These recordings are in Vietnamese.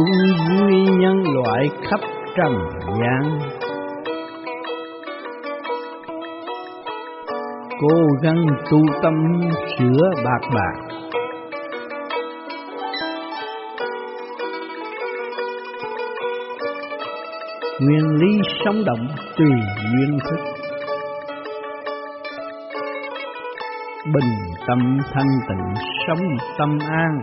chung vui nhân loại khắp trần gian. Cố gắng tu tâm sửa bạc bạc. Nguyên lý sống động tùy duyên thức. Bình tâm thanh tịnh, sống tâm an.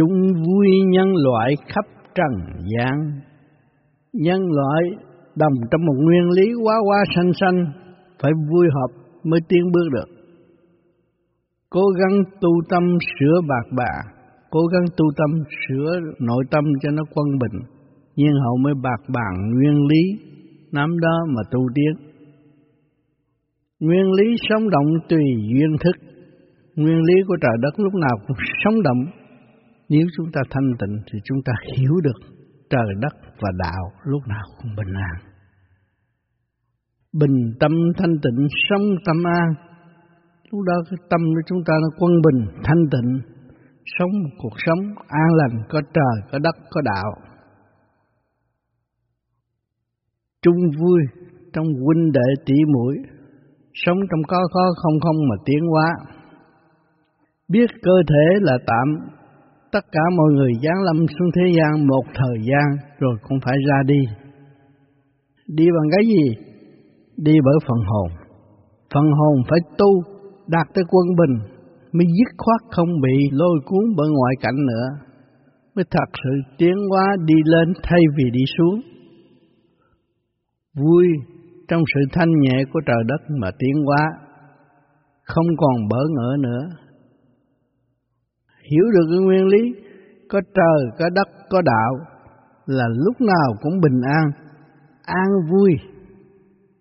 Chung vui nhân loại khắp trần gian. Nhân loại đồng trong một nguyên lý quá quá sanh sanh, phải vui hợp mới tiến bước được. Cố gắng tu tâm sửa bạc bà, cố gắng tu tâm sửa nội tâm cho nó quân bình, nhiên hậu mới bạc bàn nguyên lý, nắm đó mà tu tiến. Nguyên lý sống động tùy duyên thức. Nguyên lý của trời đất lúc nào cũng sống động nếu chúng ta thanh tịnh thì chúng ta hiểu được trời đất và đạo lúc nào cũng bình an. Bình tâm thanh tịnh sống tâm an. Lúc đó cái tâm của chúng ta nó quân bình, thanh tịnh, sống một cuộc sống an lành, có trời, có đất, có đạo. Chung vui trong huynh đệ tỷ muội sống trong có có không không mà tiến hóa. Biết cơ thể là tạm tất cả mọi người giáng lâm xuống thế gian một thời gian rồi cũng phải ra đi. Đi bằng cái gì? Đi bởi phần hồn. Phần hồn phải tu, đạt tới quân bình, mới dứt khoát không bị lôi cuốn bởi ngoại cảnh nữa, mới thật sự tiến hóa đi lên thay vì đi xuống. Vui trong sự thanh nhẹ của trời đất mà tiến hóa, không còn bỡ ngỡ nữa, hiểu được cái nguyên lý có trời, có đất, có đạo là lúc nào cũng bình an, an vui.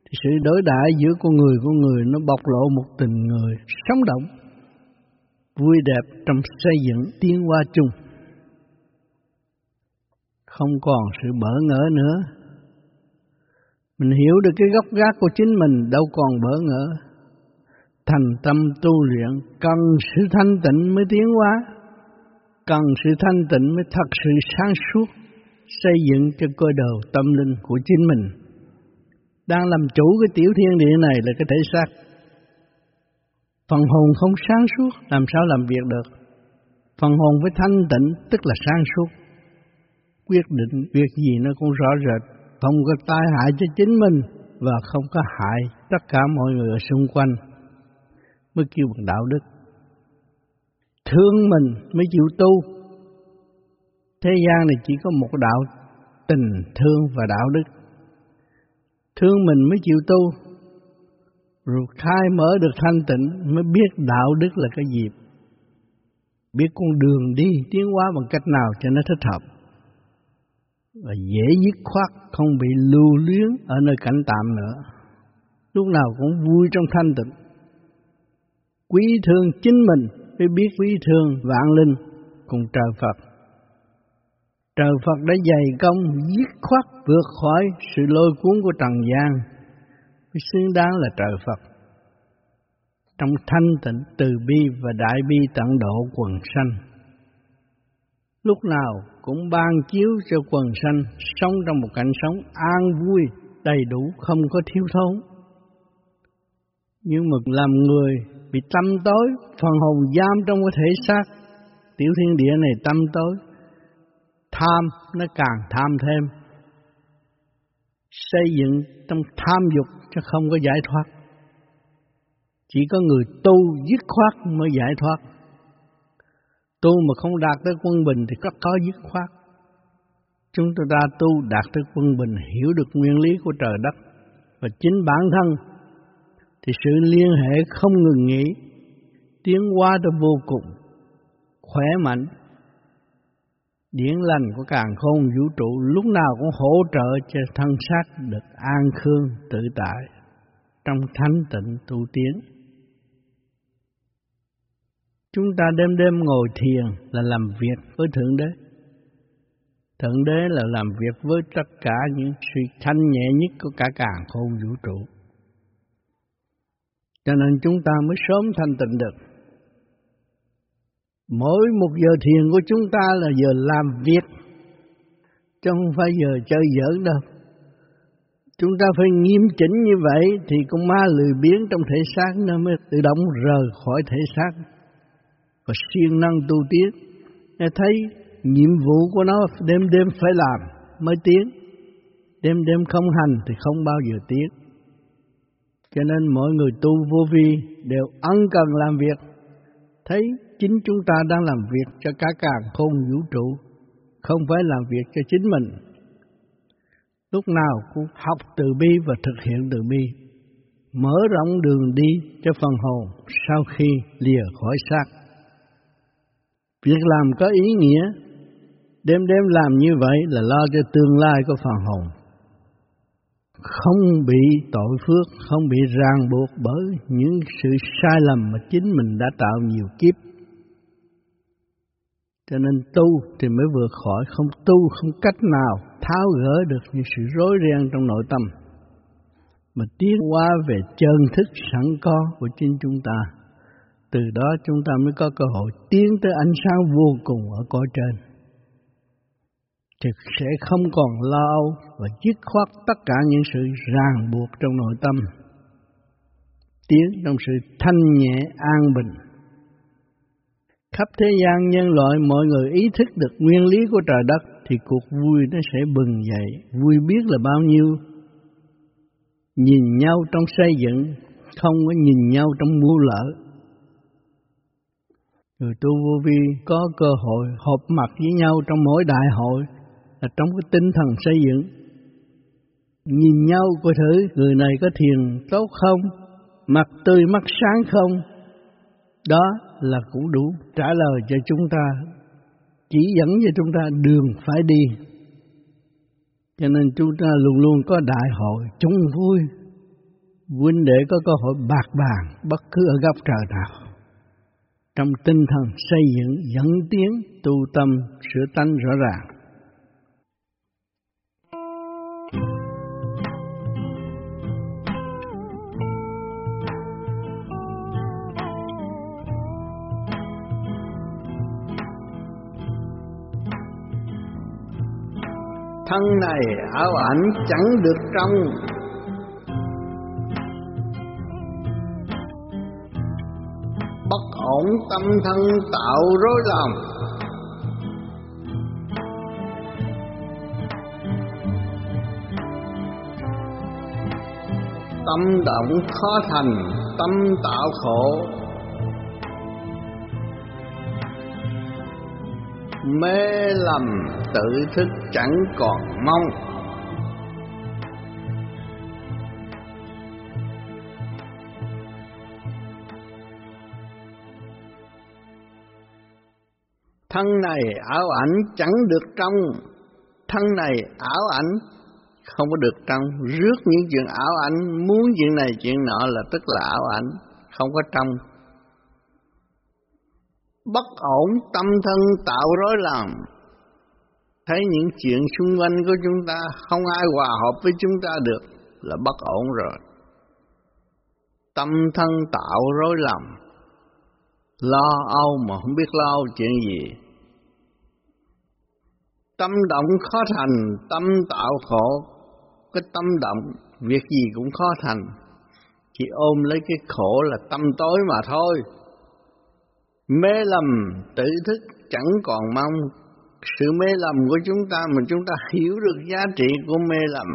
Thì sự đối đãi giữa con người con người nó bộc lộ một tình người sống động, vui đẹp trong xây dựng tiến hóa chung. Không còn sự bỡ ngỡ nữa. Mình hiểu được cái gốc gác của chính mình đâu còn bỡ ngỡ. Thành tâm tu luyện cần sự thanh tịnh mới tiến hóa cần sự thanh tịnh mới thật sự sáng suốt, xây dựng cho cơ đồ tâm linh của chính mình. Đang làm chủ cái tiểu thiên địa này là cái thể xác. Phần hồn không sáng suốt, làm sao làm việc được? Phần hồn với thanh tịnh, tức là sáng suốt. Quyết định việc gì nó cũng rõ rệt, không có tai hại cho chính mình và không có hại tất cả mọi người ở xung quanh, mới kêu bằng đạo đức thương mình mới chịu tu. Thế gian này chỉ có một đạo tình thương và đạo đức. Thương mình mới chịu tu, rồi khai mở được thanh tịnh mới biết đạo đức là cái gì. Biết con đường đi tiến hóa bằng cách nào cho nó thích hợp. Và dễ dứt khoát, không bị lưu luyến ở nơi cảnh tạm nữa. Lúc nào cũng vui trong thanh tịnh. Quý thương chính mình mới biết quý thương vạn linh cùng trời Phật. Trời Phật đã dày công dứt khoát vượt khỏi sự lôi cuốn của trần gian, mới xứng đáng là trời Phật. Trong thanh tịnh, từ bi và đại bi tận độ quần sanh. Lúc nào cũng ban chiếu cho quần sanh sống trong một cảnh sống an vui, đầy đủ, không có thiếu thốn. Nhưng mà làm người bị tâm tối, phần hồn giam trong cái thể xác, tiểu thiên địa này tâm tối, tham nó càng tham thêm, xây dựng trong tham dục cho không có giải thoát. Chỉ có người tu dứt khoát mới giải thoát. Tu mà không đạt tới quân bình thì có có dứt khoát. Chúng ta tu đạt tới quân bình hiểu được nguyên lý của trời đất và chính bản thân thì sự liên hệ không ngừng nghỉ, tiến hóa tới vô cùng, khỏe mạnh. Điển lành của càng khôn vũ trụ lúc nào cũng hỗ trợ cho thân xác được an khương tự tại trong thanh tịnh tu tiến. Chúng ta đêm đêm ngồi thiền là làm việc với Thượng Đế. Thượng đế là làm việc với tất cả những sự thanh nhẹ nhất của cả càng khôn vũ trụ. Cho nên chúng ta mới sớm thanh tịnh được. Mỗi một giờ thiền của chúng ta là giờ làm việc, chứ không phải giờ chơi giỡn đâu. Chúng ta phải nghiêm chỉnh như vậy thì con ma lười biếng trong thể xác nó mới tự động rời khỏi thể xác và siêng năng tu tiến. Nó thấy nhiệm vụ của nó đêm đêm phải làm mới tiến. Đêm đêm không hành thì không bao giờ tiến. Cho nên mọi người tu vô vi đều ân cần làm việc. Thấy chính chúng ta đang làm việc cho cả càng khôn vũ trụ, không phải làm việc cho chính mình lúc nào cũng học từ bi và thực hiện từ bi, mở rộng đường đi cho phần hồn sau khi lìa khỏi xác. Việc làm có ý nghĩa, đêm đêm làm như vậy là lo cho tương lai của phần hồn. Không bị tội phước, không bị ràng buộc bởi những sự sai lầm mà chính mình đã tạo nhiều kiếp. Cho nên tu thì mới vượt khỏi, không tu không cách nào tháo gỡ được những sự rối ren trong nội tâm mà tiến qua về chân thức sẵn có của chính chúng ta. Từ đó chúng ta mới có cơ hội tiến tới ánh sáng vô cùng ở cõi trên. Thì sẽ không còn lo âu và dứt khoát tất cả những sự ràng buộc trong nội tâm. Tiến trong sự thanh nhẹ an bình. Khắp thế gian nhân loại mọi người ý thức được nguyên lý của trời đất thì cuộc vui nó sẽ bừng dậy. Vui biết là bao nhiêu? Nhìn nhau trong xây dựng, không có nhìn nhau trong mua lỡ. Người tu vô vi có cơ hội họp mặt với nhau trong mỗi đại hội là trong cái tinh thần xây dựng. Nhìn nhau coi thử người này có thiền tốt không, mặt tươi mắt sáng không. Đó là cũng đủ trả lời cho chúng ta chỉ dẫn cho chúng ta đường phải đi. Cho nên chúng ta luôn luôn có đại hội chung vui, huynh đệ có cơ hội bạc bàn bất cứ ở góc trời nào. Trong tinh thần xây dựng dẫn tiến tu tâm sửa tánh rõ ràng. Thân này, ảo ảnh chẳng được trong. Bất ổn tâm thân tạo rối lòng. Tâm động khó thành, tâm tạo khổ. Mê lầm, tự thức chẳng còn mong. Thân này ảo ảnh chẳng được trong, thân này ảo ảnh không có được trong. Rước những chuyện ảo ảnh, muốn chuyện này chuyện nọ là tức là ảo ảnh, không có trong bất ổn tâm thân tạo rối loạn. Thấy những chuyện xung quanh của chúng ta, không ai hòa hợp với chúng ta được, là bất ổn rồi. Tâm thân tạo rối lầm lo âu mà không biết lo chuyện gì. Tâm động khó thành, tâm tạo khổ. Cái tâm động, việc gì cũng khó thành. Chỉ ôm lấy cái khổ là tâm tối mà thôi. Mê lầm tự thức chẳng còn mong sự mê lầm của chúng ta mà chúng ta hiểu được giá trị của mê lầm,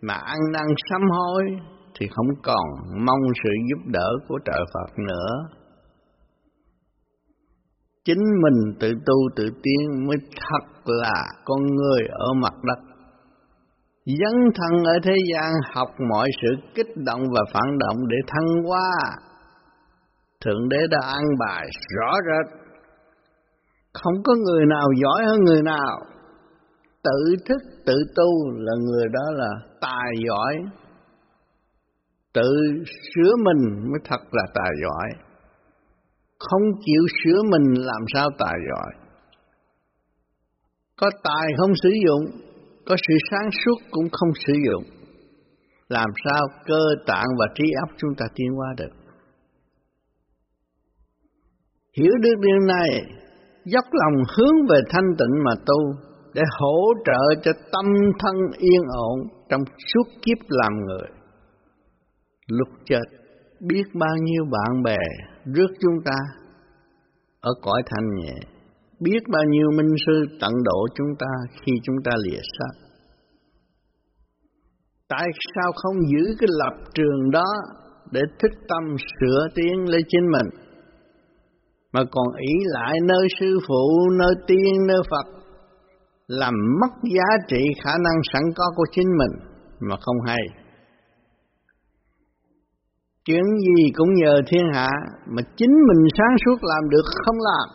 mà ăn năn sám hối thì không còn mong sự giúp đỡ của trợ Phật nữa. Chính mình tự tu tự tiến mới thật là con người ở mặt đất. Dấn thân ở thế gian học mọi sự kích động và phản động để thăng hoa Thượng Đế đã ăn bài rõ rệt. Không có người nào giỏi hơn người nào. Tự thức, tự tu là người đó là tài giỏi. Tự sửa mình mới thật là tài giỏi. Không chịu sửa mình làm sao tài giỏi. có tài không sử dụng, có sự sáng suốt cũng không sử dụng. Làm sao cơ tạng và trí óc chúng ta tiến hóa được? Hiểu được điều này, dốc lòng hướng về thanh tịnh mà tu, để hỗ trợ cho tâm thân yên ổn trong suốt kiếp làm người. Lúc chết, biết bao nhiêu bạn bè rước chúng ta ở cõi thanh nhẹ, biết bao nhiêu minh sư tận độ chúng ta khi chúng ta lìa xác. Tại sao không giữ cái lập trường đó để thích tâm sửa tiến lấy chính mình, mà còn ý lại nơi sư phụ, nơi tiên, nơi Phật làm mất giá trị khả năng sẵn có của chính mình mà không hay. Chuyện gì cũng nhờ thiên hạ mà chính mình sáng suốt làm được không làm.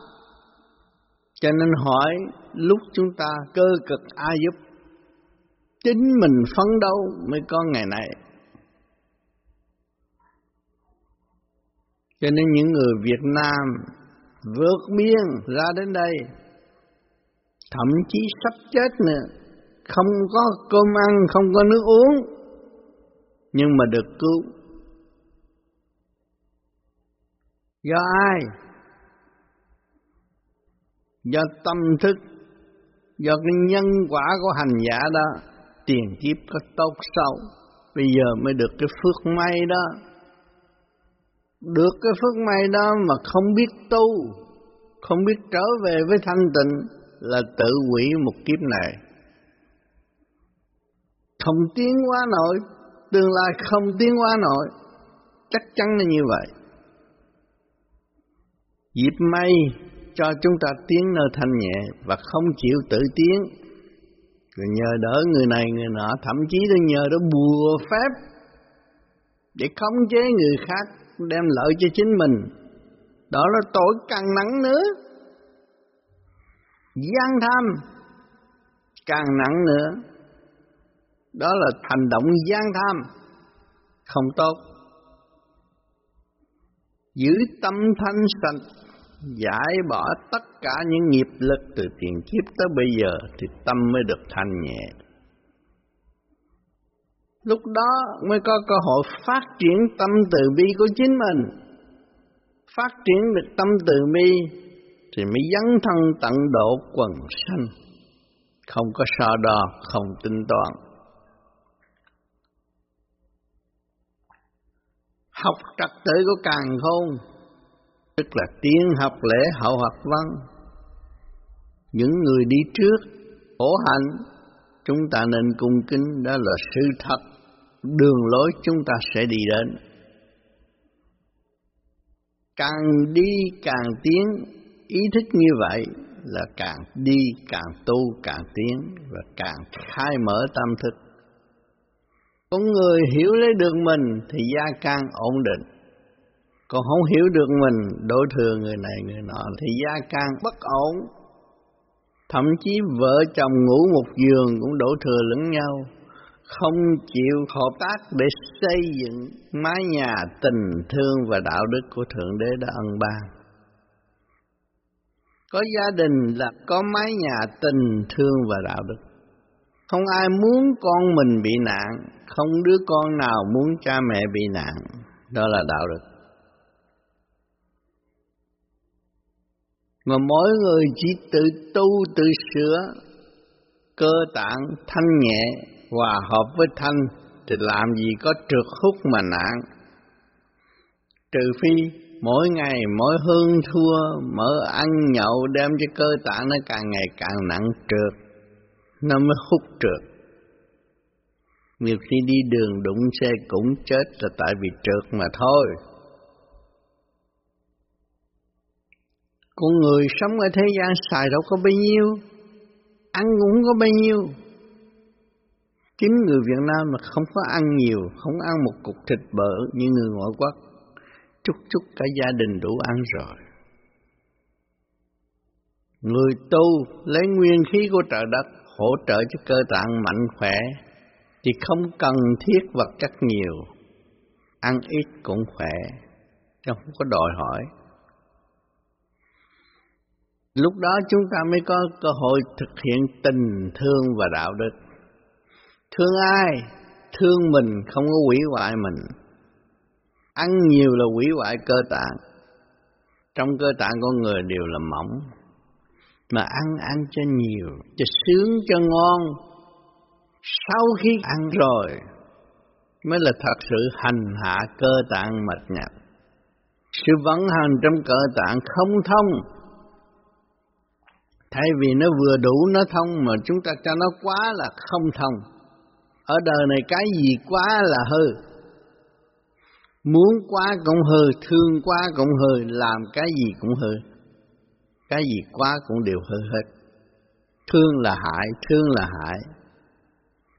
Cho nên hỏi lúc chúng ta cơ cực ai giúp chính mình phấn đấu mới có ngày này. Cho nên những người Việt Nam vượt biên ra đến đây thậm chí sắp chết nữa, không có cơm ăn, không có nước uống, nhưng mà được cứu. Do ai? Do tâm thức, do cái nhân quả của hành giả đó, tiền kiếp có tốt xấu, bây giờ mới được cái phước may đó. Được cái phước may đó mà không biết tu, không biết trở về với thanh tịnh, là tự hủy một kiếp này. Không tiến qua nổi, tương lai không tiến qua nổi, chắc chắn là như vậy. Dịp may cho chúng ta tiến nơi thanh nhẹ và không chịu tự tiến. Rồi nhờ đỡ người này người nọ, thậm chí là nhờ đỡ bùa phép để khống chế người khác đem lợi cho chính mình. Đó là tội càng nặng nữa. Gian tham càng nặng nữa. Đó là hành động gian tham không tốt. Giữ tâm thanh sạch, giải bỏ tất cả những nghiệp lực từ tiền kiếp tới bây giờ thì tâm mới được thanh nhẹ lúc đó mới có cơ hội phát triển tâm từ bi của chính mình. Phát triển được tâm từ bi thì mới dấn thân tận độ quần sanh. Không có so đo, không tính toán. Học trật tự của càng khôn, tức là tiên học lễ hậu học văn. Những người đi trước khổ hạnh chúng ta nên cung kính, đó là sự thật. Đường lối chúng ta sẽ đi đến. Càng đi càng tiến, ý thức như vậy là càng đi càng tu càng tiến và càng khai mở tâm thức. Con người hiểu lấy được mình thì gia can ổn định. Còn không hiểu được mình đổ thừa người này người nọ thì gia can bất ổn thậm chí vợ chồng ngủ một giường cũng đổ thừa lẫn nhau không chịu hợp tác để xây dựng mái nhà tình thương và đạo đức của thượng đế đã ân ban có gia đình là có mái nhà tình thương và đạo đức. Không ai muốn con mình bị nạn, không đứa con nào muốn cha mẹ bị nạn. Đó là đạo đức. Mà mỗi người chỉ tự tu, tự sửa, cơ tạng thanh nhẹ, hòa hợp với thanh, thì làm gì có trượt hút mà nạn. Trừ phi mỗi ngày mỗi hương thua mở ăn nhậu đem cho cơ tạng nó càng ngày càng nặng trượt, nó mới hút trượt nhiều khi đi đường đụng xe cũng chết là tại vì trượt mà thôi con người sống ở thế gian xài đâu có bao nhiêu ăn cũng có bao nhiêu chính người Việt Nam mà không có ăn nhiều không ăn một cục thịt bở như người ngoại quốc chút chút cả gia đình đủ ăn rồi. Người tu lấy nguyên khí của trời đất hỗ trợ cho cơ tạng mạnh khỏe thì không cần thiết vật chất nhiều, ăn ít cũng khỏe, chứ không có đòi hỏi. Lúc đó chúng ta mới có cơ hội thực hiện tình thương và đạo đức. Thương ai? Thương mình không có hủy hoại mình. Ăn nhiều là hủy hoại cơ tạng. Trong cơ tạng con người đều là mỏng. Mà ăn ăn cho nhiều, cho sướng cho ngon. Sau khi ăn rồi mới là thật sự hành hạ cơ tạng mệt nhọc. Sự vận hành trong cơ tạng không thông. Thay vì nó vừa đủ nó thông mà chúng ta cho nó quá là không thông. Ở đời này cái gì quá là hư. Muốn quá cũng hư, thương quá cũng hư, làm cái gì cũng hư. Cái gì quá cũng đều hư hết. Thương là hại, thương là hại.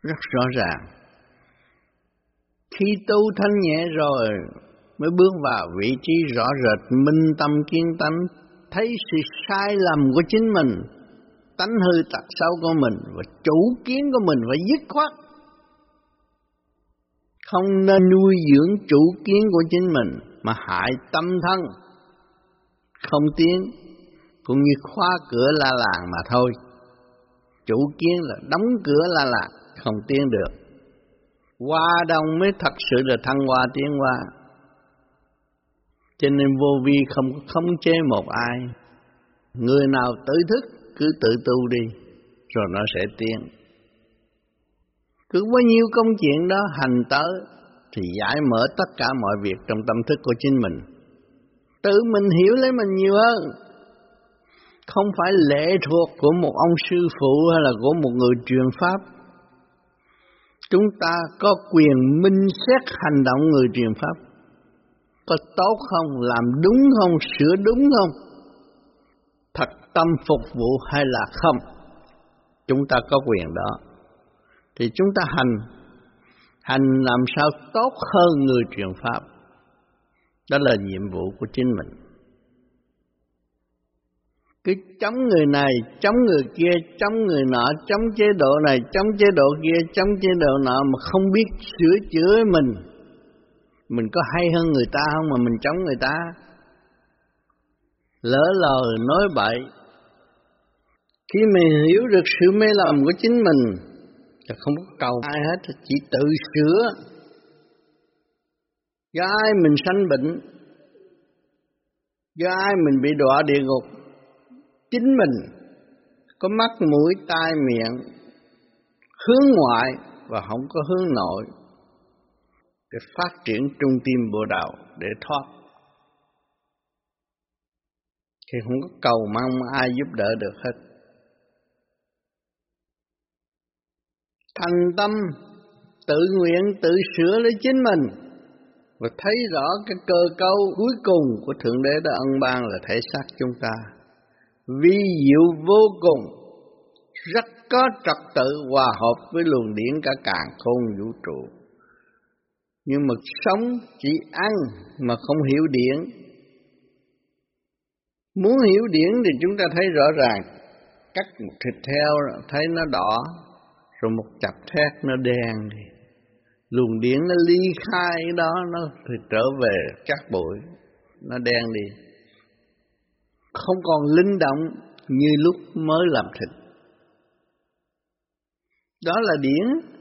Rất rõ ràng. Khi tu thanh nhẹ rồi mới bước vào vị trí rõ rệt minh tâm kiến tánh, thấy sự sai lầm của chính mình, tánh hư tật xấu của mình và chủ kiến của mình phải dứt khoát không nên nuôi dưỡng chủ kiến của chính mình mà hại tâm thân. Không tiến, cũng như khóa cửa la làng mà thôi. Chủ kiến là đóng cửa la làng, không tiến được. Hoa đồng mới thật sự là thăng hoa tiến hoa. Cho nên vô vi không không chế một ai. Người nào tự thức cứ tự tu đi, rồi nó sẽ tiến. Cứ bao nhiêu công chuyện đó hành tới thì giải mở tất cả mọi việc trong tâm thức của chính mình. Tự mình hiểu lấy mình nhiều hơn. Không phải lệ thuộc của một ông sư phụ hay là của một người truyền pháp. Chúng ta có quyền minh xét hành động người truyền pháp. Có tốt không, làm đúng không, sửa đúng không? Thật tâm phục vụ hay là không? Chúng ta có quyền đó. Thì chúng ta hành. Hành làm sao tốt hơn người truyền pháp? Đó là nhiệm vụ của chính mình. Cứ chống người này chống người kia chống người nọ chống chế độ này chống chế độ kia chống chế độ nọ mà không biết sửa chữa mình mình có hay hơn người ta không mà mình chống người ta? Lỡ lời nói bậy. Khi mình hiểu được sự mê lầm của chính mình, là không có cầu ai hết chỉ tự sửa. Do ai mình sanh bệnh, do ai mình bị đọa địa ngục, chính mình có mắt, mũi, tai, miệng hướng ngoại và không có hướng nội để phát triển trung tim bộ đạo để thoát. Thì không có cầu mong ai giúp đỡ được hết. Thành tâm, tự nguyện, tự sửa lấy chính mình và thấy rõ cái cơ cấu cuối cùng của thượng đế đã ân ban là thể xác chúng ta. Vi diệu vô cùng, rất có trật tự hòa hợp với luồng điển cả càng khôn vũ trụ nhưng mà sống chỉ ăn mà không hiểu điển. Muốn hiểu điển thì chúng ta thấy rõ ràng, cắt một thịt heo thấy nó đỏ, rồi một chập thét nó đen đi. Luồng điển nó ly khai đó, nó thì trở về các bụi, nó đen đi. Không còn linh động như lúc mới làm thịt. Đó là điển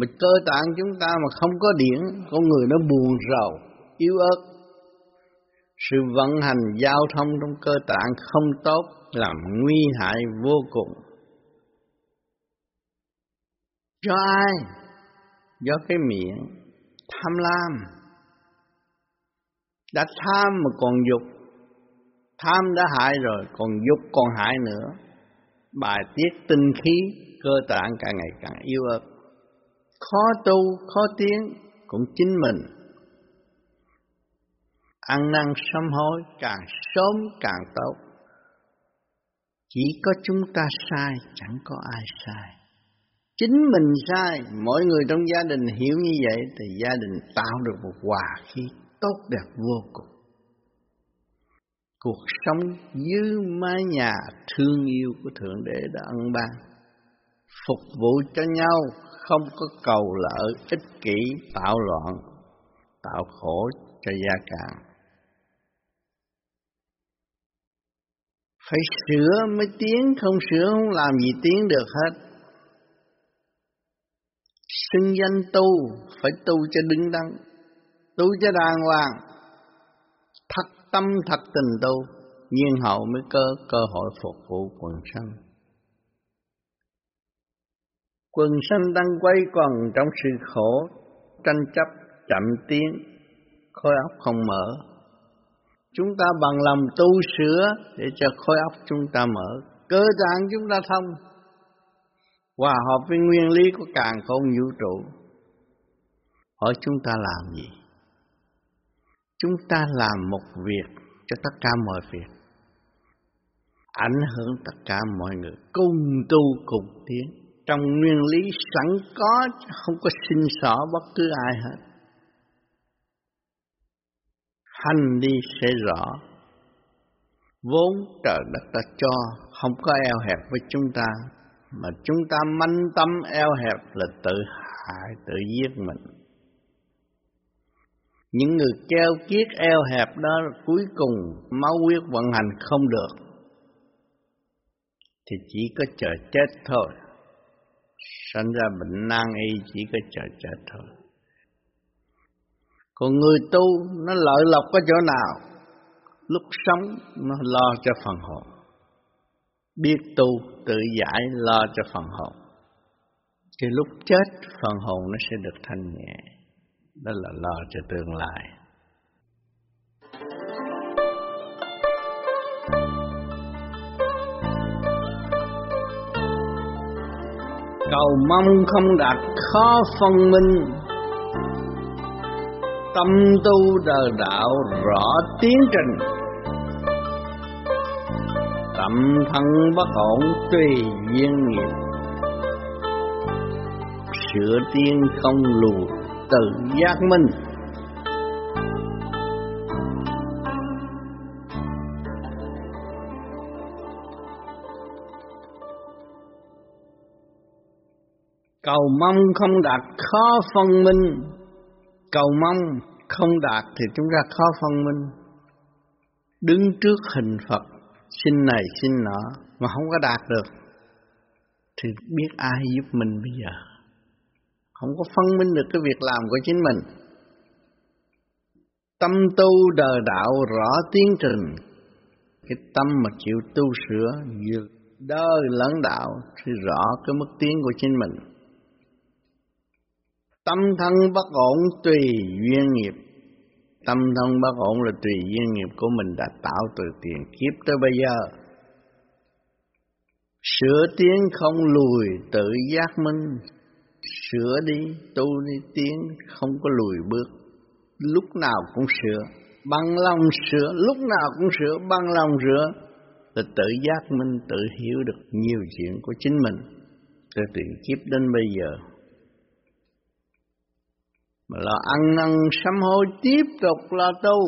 mà cơ tạng chúng ta mà không có điển con người nó buồn rầu yếu ớt sự vận hành giao thông trong cơ tạng không tốt làm nguy hại vô cùng Do ai? Do cái miệng tham lam. Đã tham mà còn dục. Tham đã hại rồi, còn dục còn hại nữa. Bài tiết tinh khí, cơ tạng càng ngày càng yếu ớt. Khó tu, khó tiến, cũng chính mình. Ăn năn sám hối càng sớm càng tốt. Chỉ có chúng ta sai, chẳng có ai sai chính mình sai mọi người trong gia đình hiểu như vậy thì gia đình tạo được một hòa khí tốt đẹp vô cùng cuộc sống dưới mái nhà thương yêu của thượng đế đã ân ban phục vụ cho nhau không có cầu lợi ích kỷ tạo loạn tạo khổ cho gia càng Phải sửa mới tiến, không sửa không làm gì tiến được hết. Xưng danh tu, phải tu cho đứng đắn, tu cho đàng hoàng, thật tâm thật tình tu, nhiên hậu mới có cơ hội phục vụ quần sanh. Quần sanh đang quay còn trong sự khổ, tranh chấp, chậm tiến, khối óc không mở. Chúng ta bằng lòng tu sửa để cho khối óc chúng ta mở, cơ tạng chúng ta thông, hòa hợp với nguyên lý của càng không vũ trụ. Hỏi chúng ta làm gì? Chúng ta làm một việc cho tất cả mọi việc ảnh hưởng tất cả mọi người cùng tu cùng tiến trong nguyên lý sẵn có, không có xin xỏ bất cứ ai hết. Hành đi sẽ rõ. Vốn trời đất ta cho, không có eo hẹp với chúng ta. Mà chúng ta manh tâm eo hẹp là tự hại, tự giết mình. Những người keo kiết eo hẹp đó cuối cùng máu huyết vận hành không được. Thì chỉ có chờ chết thôi sinh ra bệnh nan y chỉ có chờ chết thôi. Còn người tu, nó lợi lộc có chỗ nào? Lúc sống, nó lo cho phần hồn. Biết tu, tự giải, lo cho phần hồn. Thì lúc chết, phần hồn nó sẽ được thanh nhẹ. Đó là lo cho tương lai. Cầu mong không đạt khó phân minh. Tâm tu đời đạo rõ tiến trình. Tâm thân bất ổn tùy duyên nghiệp. Sửa tiên không lùi tự giác minh. Cầu mong không đạt khó phân minh. Cầu mong không đạt thì chúng ta khó phân minh. Đứng trước hình Phật, xin này xin nọ, mà không có đạt được, thì biết ai giúp mình bây giờ? Không có phân minh được cái việc làm của chính mình. Tâm tu đời đạo rõ tiến trình, cái tâm mà chịu tu sửa vừa đời lẫn đạo thì rõ cái mức tiến của chính mình tâm thân bất ổn tùy duyên nghiệp. Tâm thân bất ổn là tùy duyên nghiệp của mình đã tạo từ tiền kiếp tới bây giờ. Sửa tiến không lùi tự giác minh sửa đi, tu đi, tiến không có lùi bước. Lúc nào cũng sửa. Bằng lòng sửa, lúc nào cũng sửa, bằng lòng sửa là tự giác minh tự hiểu được nhiều chuyện của chính mình. Từ tiền kiếp đến bây giờ mà là ăn năn sám hối tiếp tục là tu.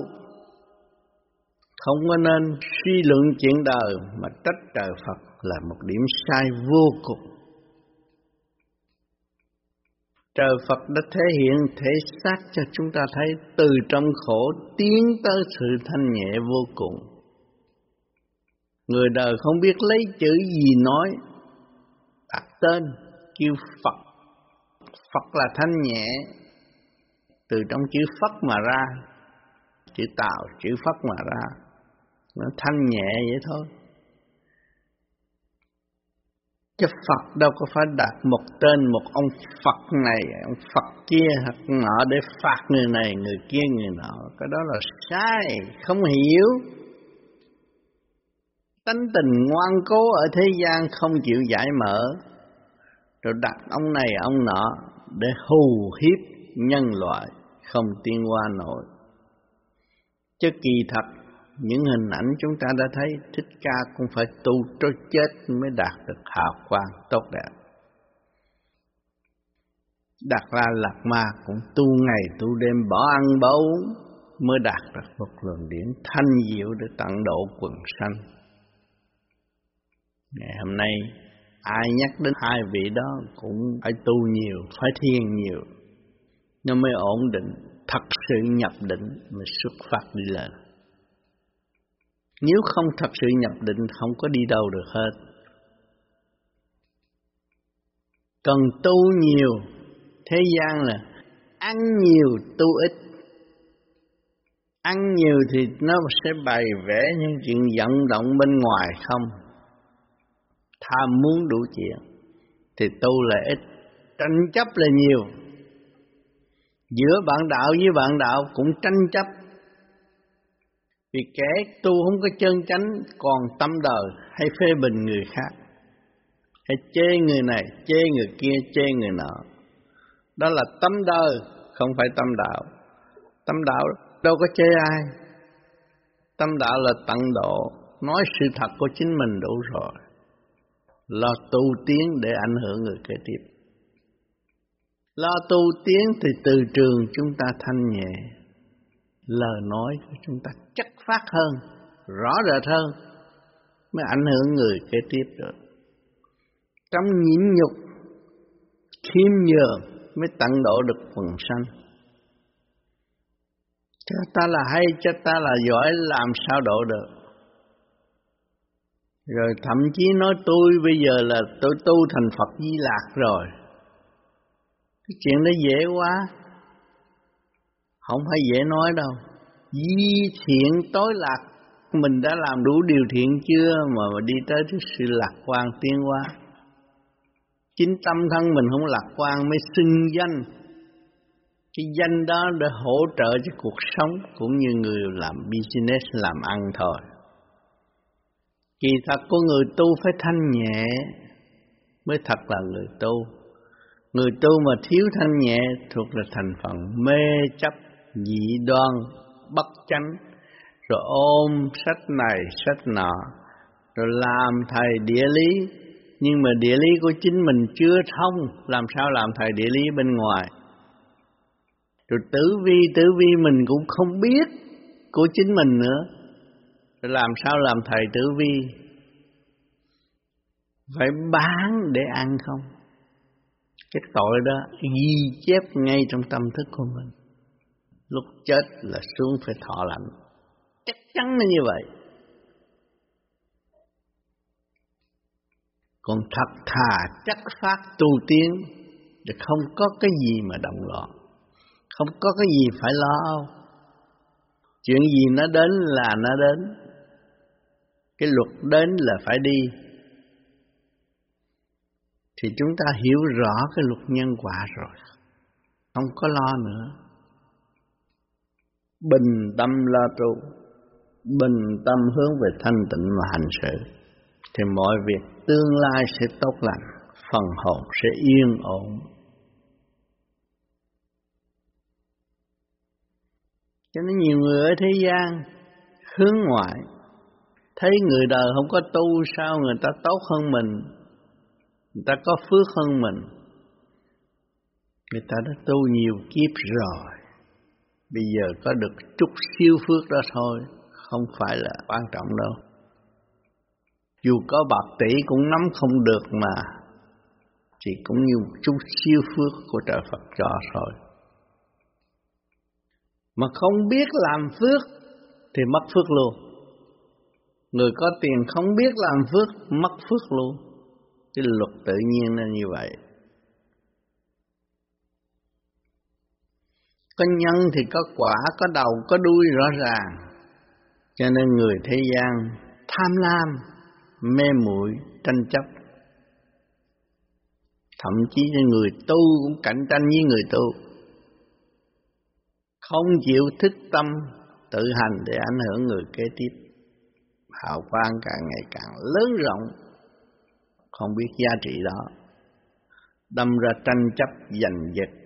Không có nên suy luận chuyện đời, mà trách trời Phật là một điểm sai vô cùng. Trời Phật đã thể hiện thể xác cho chúng ta thấy từ trong khổ tiến tới sự thanh nhẹ vô cùng. Người đời không biết lấy chữ gì nói, đặt tên kêu Phật. Phật là thanh nhẹ từ trong chữ phất mà ra, chữ tạo, chữ phất mà ra, nó thanh nhẹ vậy thôi. Chứ Phật đâu có phải đặt một tên một ông Phật này, ông Phật kia hoặc nọ để phạt người này, người kia, người nọ. Cái đó là sai, không hiểu. Tánh tình ngoan cố ở thế gian không chịu giải mở. Rồi đặt ông này, ông nọ để hù hiếp nhân loại không tiên qua nổi. Chứ kỳ thật, những hình ảnh chúng ta đã thấy Thích Ca cũng phải tu cho chết mới đạt được hào quang tốt đẹp. Đạt ra lạc ma cũng tu ngày tu đêm bỏ ăn bỏ uống mới đạt được một luồng điển thanh diệu để tận độ quần sanh. Ngày hôm nay ai nhắc đến hai vị đó cũng phải tu nhiều, phải thiền nhiều nó mới ổn định thật sự nhập định mà xuất phát đi lên Nếu không thật sự nhập định không có đi đâu được hết. Cần tu nhiều, thế gian là ăn nhiều tu ít. Ăn nhiều thì nó sẽ bày vẽ những chuyện vận động bên ngoài không. Tham muốn đủ chuyện thì tu là ít, tranh chấp là nhiều. Giữa bạn đạo với bạn đạo cũng tranh chấp vì kẻ tu không có chân chánh còn tâm đời hay phê bình người khác hay chê người này, chê người kia, chê người nọ. Đó là tâm đời, không phải tâm đạo. Tâm đạo đâu có chê ai. Tâm đạo là tận độ, nói sự thật của chính mình đủ rồi. là tu tiến để ảnh hưởng người kế tiếp. Lo tu tiến thì từ trường chúng ta thanh nhẹ, lời nói của chúng ta chất phát hơn, rõ rệt hơn, mới ảnh hưởng người kế tiếp được. Trong nhịn nhục, khiêm nhường mới tận độ được phần sanh. Cho ta là hay, cho ta là giỏi, làm sao độ được. Rồi thậm chí nói tôi bây giờ là tôi tu thành Phật Di Lạc rồi. Cái chuyện đó dễ quá. Không phải dễ nói đâu. Di thiện tối lạc. Mình đã làm đủ điều thiện chưa mà đi tới cái sự lạc quan tiến hóa? Chính tâm thân mình không lạc quan mới xưng danh. Cái danh đó để hỗ trợ cho cuộc sống cũng như người làm business, làm ăn thôi. Kỳ thật của người tu phải thanh nhẹ mới thật là người tu người tu mà thiếu thanh nhẹ thuộc là thành phần mê chấp dị đoan, bất chánh. Rồi ôm sách này, sách nọ, rồi làm thầy địa lý. Nhưng mà địa lý của chính mình chưa thông, làm sao làm thầy địa lý bên ngoài? Rồi tử vi tử vi mình cũng không biết của chính mình nữa. Rồi làm sao làm thầy tử vi? Phải bán để ăn không? Cái tội đó ghi chép ngay trong tâm thức của mình. Lúc chết là xuống phải thọ lạnh. Chắc chắn là như vậy. Còn thật thà, chắc phát tu tiến thì không có cái gì mà động loạn. Không có cái gì phải lo. Chuyện gì nó đến là nó đến. Cái luật đến là phải đi thì chúng ta hiểu rõ cái luật nhân quả rồi. Không có lo nữa. Bình tâm lo tu, bình tâm hướng về thanh tịnh và hành sự. Thì mọi việc tương lai sẽ tốt lành, phần hồn sẽ yên ổn. Cho nên nhiều người ở thế gian hướng ngoại, thấy người đời không có tu sao người ta tốt hơn mình? Người ta có phước hơn mình người ta đã tu nhiều kiếp rồi Bây giờ có được chút siêu phước đó thôi, không phải là quan trọng đâu. Dù có bạc tỷ cũng nắm không được mà, chỉ cũng như chút siêu phước của trời Phật cho thôi. Mà không biết làm phước thì mất phước luôn. Người có tiền không biết làm phước, mất phước luôn. Cái luật tự nhiên nó như vậy. có nhân thì có quả, có đầu, có đuôi rõ ràng. Cho nên người thế gian tham lam, mê muội, tranh chấp. Thậm chí người tu cũng cạnh tranh với người tu. Không chịu thức tâm, tự hành để ảnh hưởng người kế tiếp. Hào quang càng ngày càng lớn rộng không biết giá trị đó đâm ra tranh chấp giành giật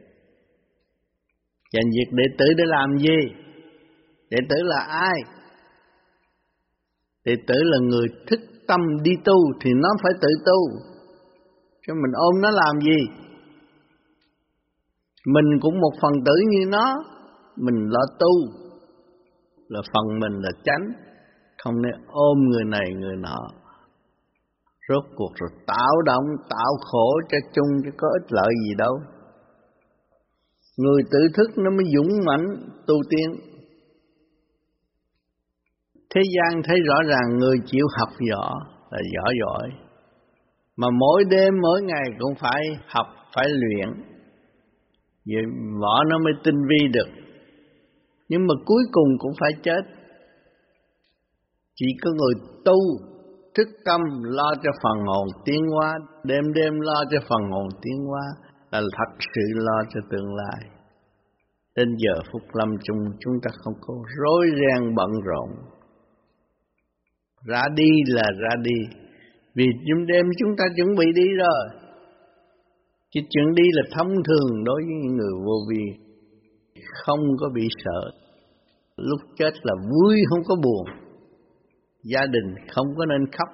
giành việc đệ tử để làm gì? Đệ tử là ai? Đệ tử là người thức tâm đi tu thì nó phải tự tu. Chứ mình ôm nó làm gì? Mình cũng một phần tử như nó, mình lo tu, là phần mình là chánh, không nên ôm người này người nọ. Rốt cuộc rồi tạo động, tạo khổ cho chung chứ có ích lợi gì đâu. Người tự thức nó mới dũng mãnh tu tiên. Thế gian thấy rõ ràng người chịu học võ là giỏi giỏi. Mà mỗi đêm mỗi ngày cũng phải học phải luyện. Vậy võ nó mới tinh vi được. Nhưng mà cuối cùng cũng phải chết. Chỉ có người tu thức tâm lo cho phần hồn tiến hóa, đêm đêm lo cho phần hồn tiến hóa là thật sự lo cho tương lai. Đến giờ phút lâm chung chúng ta không có rối ren bận rộn. Ra đi là ra đi, vì chúng đêm chúng ta chuẩn bị đi rồi. Chứ chuyện đi là thông thường đối với những người vô vi, Không có bị sợ. Lúc chết là vui, không có buồn. Gia đình không có nên khóc.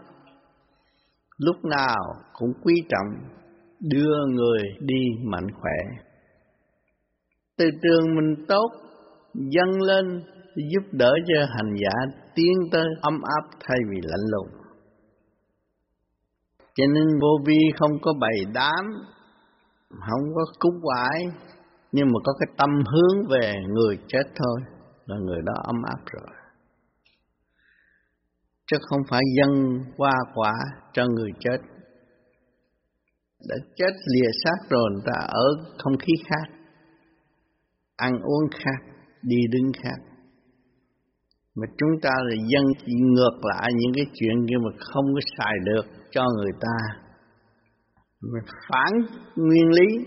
Lúc nào cũng quý trọng, Đưa người đi mạnh khỏe. Từ trường mình tốt, Dâng lên, giúp đỡ cho hành giả tiến tới ấm áp thay vì lạnh lùng. Cho nên vô vi không có bày đám, không có cúng quải, nhưng mà có cái tâm hướng về người chết thôi, là người đó ấm áp rồi chứ không phải dân qua quả cho người chết. Đã chết lìa xác rồi người ta ở không khí khác, ăn uống khác, đi đứng khác. Mà chúng ta là dân chỉ ngược lại những cái chuyện kia mà không có xài được cho người ta. Mà phản nguyên lý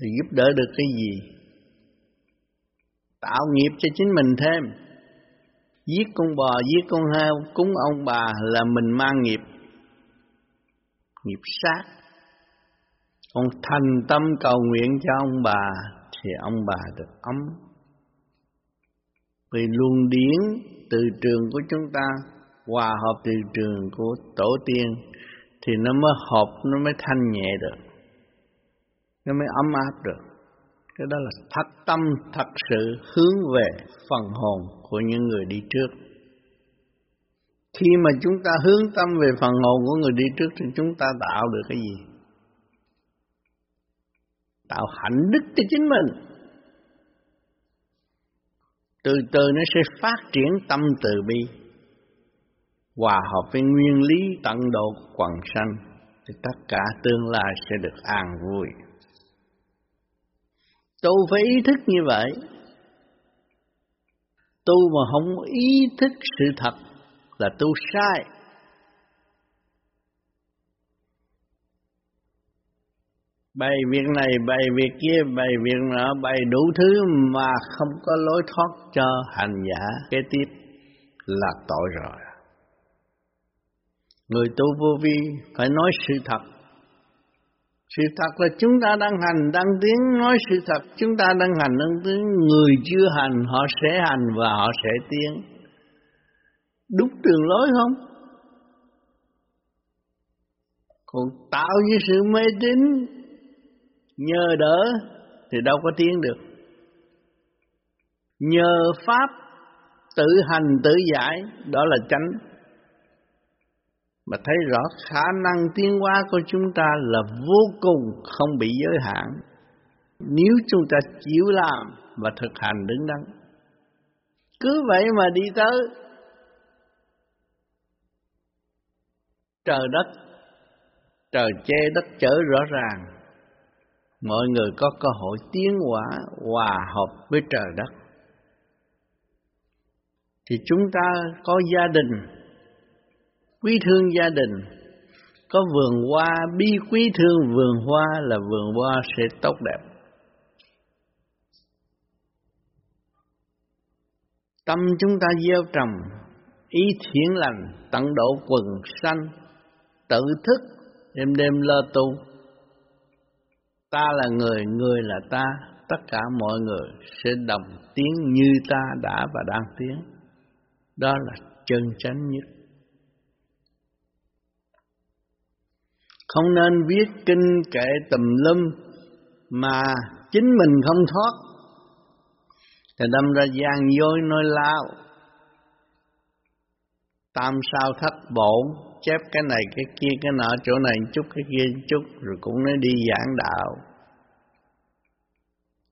thì giúp đỡ được cái gì? Tạo nghiệp cho chính mình thêm giết con bò, giết con heo, cúng ông bà là mình mang nghiệp. Nghiệp sát. Ông thành tâm cầu nguyện cho ông bà thì ông bà được ấm. Vì luồng điển từ trường của chúng ta, hòa hợp từ trường của tổ tiên thì nó mới hợp, nó mới thanh nhẹ được. Nó mới ấm áp được cái đó là thật tâm thật sự, hướng về phần hồn của những người đi trước. Khi mà chúng ta hướng tâm về phần hồn của người đi trước thì chúng ta tạo được cái gì? Tạo hạnh đức cho chính mình. Từ từ nó sẽ phát triển tâm từ bi, hòa hợp với nguyên lý tận độ quần sanh, thì tất cả tương lai sẽ được an vui tu phải ý thức như vậy. Tu mà không ý thức sự thật là tu sai. Bày việc này, bày việc kia, bày việc nọ, bày đủ thứ mà không có lối thoát cho hành giả. Kế tiếp là tội rồi. Người tu vô vi phải nói sự thật sự thật là chúng ta đang hành đang tiến nói sự thật. Chúng ta đang hành đang tiến người chưa hành, họ sẽ hành và họ sẽ tiến. Đúng đường lối không? Còn tạo như sự mê tín, nhờ đỡ thì đâu có tiến được. Nhờ pháp tự hành tự giải, đó là chánh mà thấy rõ khả năng tiến hóa của chúng ta là vô cùng không bị giới hạn. Nếu chúng ta chịu làm và thực hành đứng đắn, cứ vậy mà đi tới trời đất, trời che đất chở rõ ràng, mọi người có cơ hội tiến hóa, hòa hợp với trời đất. Thì chúng ta có gia đình quý thương gia đình. Có vườn hoa, bi quý thương vườn hoa là vườn hoa sẽ tốt đẹp. Tâm chúng ta gieo trồng, ý thiện lành, tận độ quần sanh, tự thức, đêm đêm lo tu. Ta là người người là ta, tất cả mọi người sẽ đồng tiếng như ta đã và đang tiếng. Đó là chân chánh nhất. Không nên viết kinh kệ tùm lum mà chính mình không thoát. Thì đâm ra gian dối nói lao tam sao thất bổn, chép cái này, cái kia, cái nọ, chỗ này chút, cái kia chút, rồi cũng nói đi giảng đạo.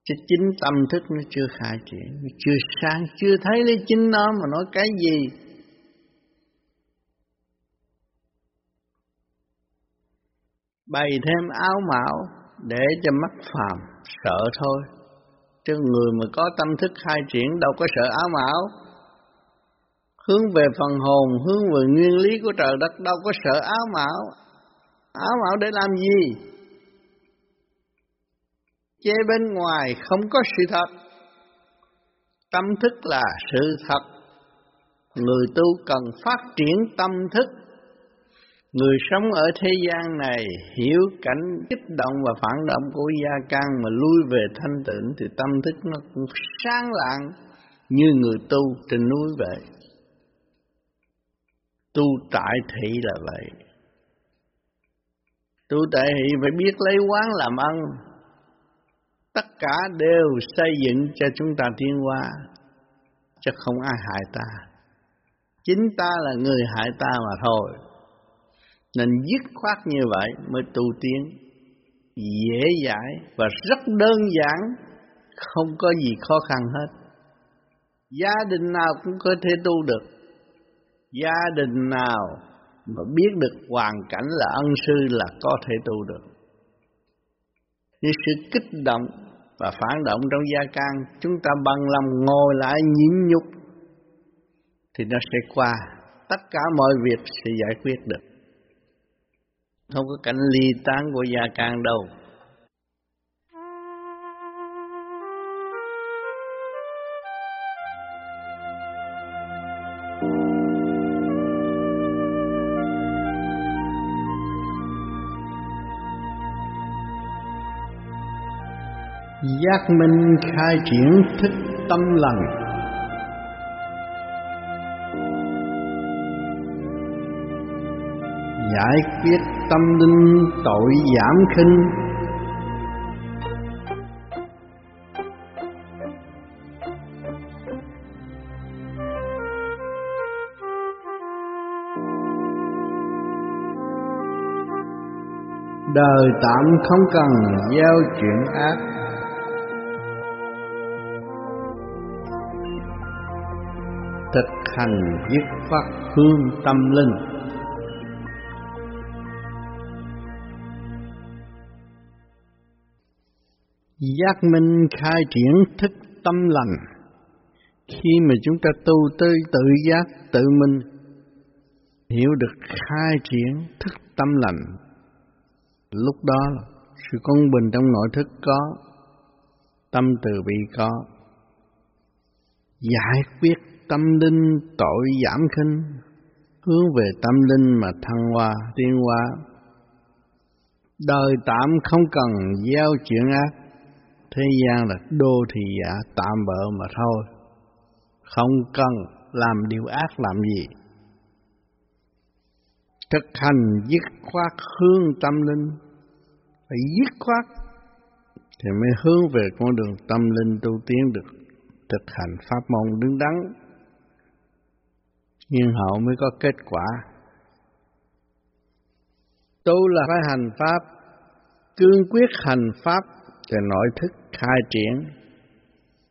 Chứ chính tâm thức nó chưa khai triển chưa sáng, chưa thấy lấy chính nó mà nói cái gì. Bày thêm áo mão để cho mắt phàm sợ thôi. Chứ người mà có tâm thức khai triển đâu có sợ áo mão hướng về phần hồn, hướng về nguyên lý của trời đất đâu có sợ áo mão áo mão để làm gì? Chế bên ngoài không có sự thật. Tâm thức là sự thật. Người tu cần phát triển tâm thức người sống ở thế gian này hiểu cảnh kích động và phản động của gia can mà lui về thanh tịnh thì tâm thức nó cũng sáng lạng như người tu trên núi vậy. Tu tại thị là vậy. Tu tại thị phải biết lấy quán làm ăn. Tất cả đều xây dựng cho chúng ta tiến hóa, chứ không ai hại ta. Chính ta là người hại ta mà thôi nên dứt khoát như vậy mới tu tiến dễ dãi và rất đơn giản, không có gì khó khăn hết. Gia đình nào cũng có thể tu được. Gia đình nào mà biết được hoàn cảnh là ân sư là có thể tu được. Như sự kích động và phản động trong gia can, chúng ta bằng lòng ngồi lại nhịn nhục, thì nó sẽ qua. Tất cả mọi việc sẽ giải quyết được không có cảnh ly tán của gia can đâu. Giác minh khai triển thức tâm lành. Giải quyết tâm linh tội giảm khinh. Đời tạm không cần gieo chuyện ác. Thực hành dứt phát hương tâm linh. Giác minh khai triển thức tâm lành. Khi mà chúng ta tu tới tự giác tự minh, hiểu được khai triển thức tâm lành, lúc đó sự công bình trong nội thức có, tâm từ bi có. Giải quyết tâm linh tội giảm khinh, hướng về tâm linh mà thăng hoa, tiến hóa. Đời tạm không cần gieo chuyện ác thế gian là đô thị giả tạm bợ mà thôi. Không cần làm điều ác làm gì. Thực hành dứt khoát hướng tâm linh. Phải dứt khoát thì mới hướng về con đường tâm linh tu tiến được thực hành pháp môn đứng đắn. Nhưng hậu mới có kết quả. Tu là phải hành pháp, cương quyết hành pháp cho nội thức khai triển,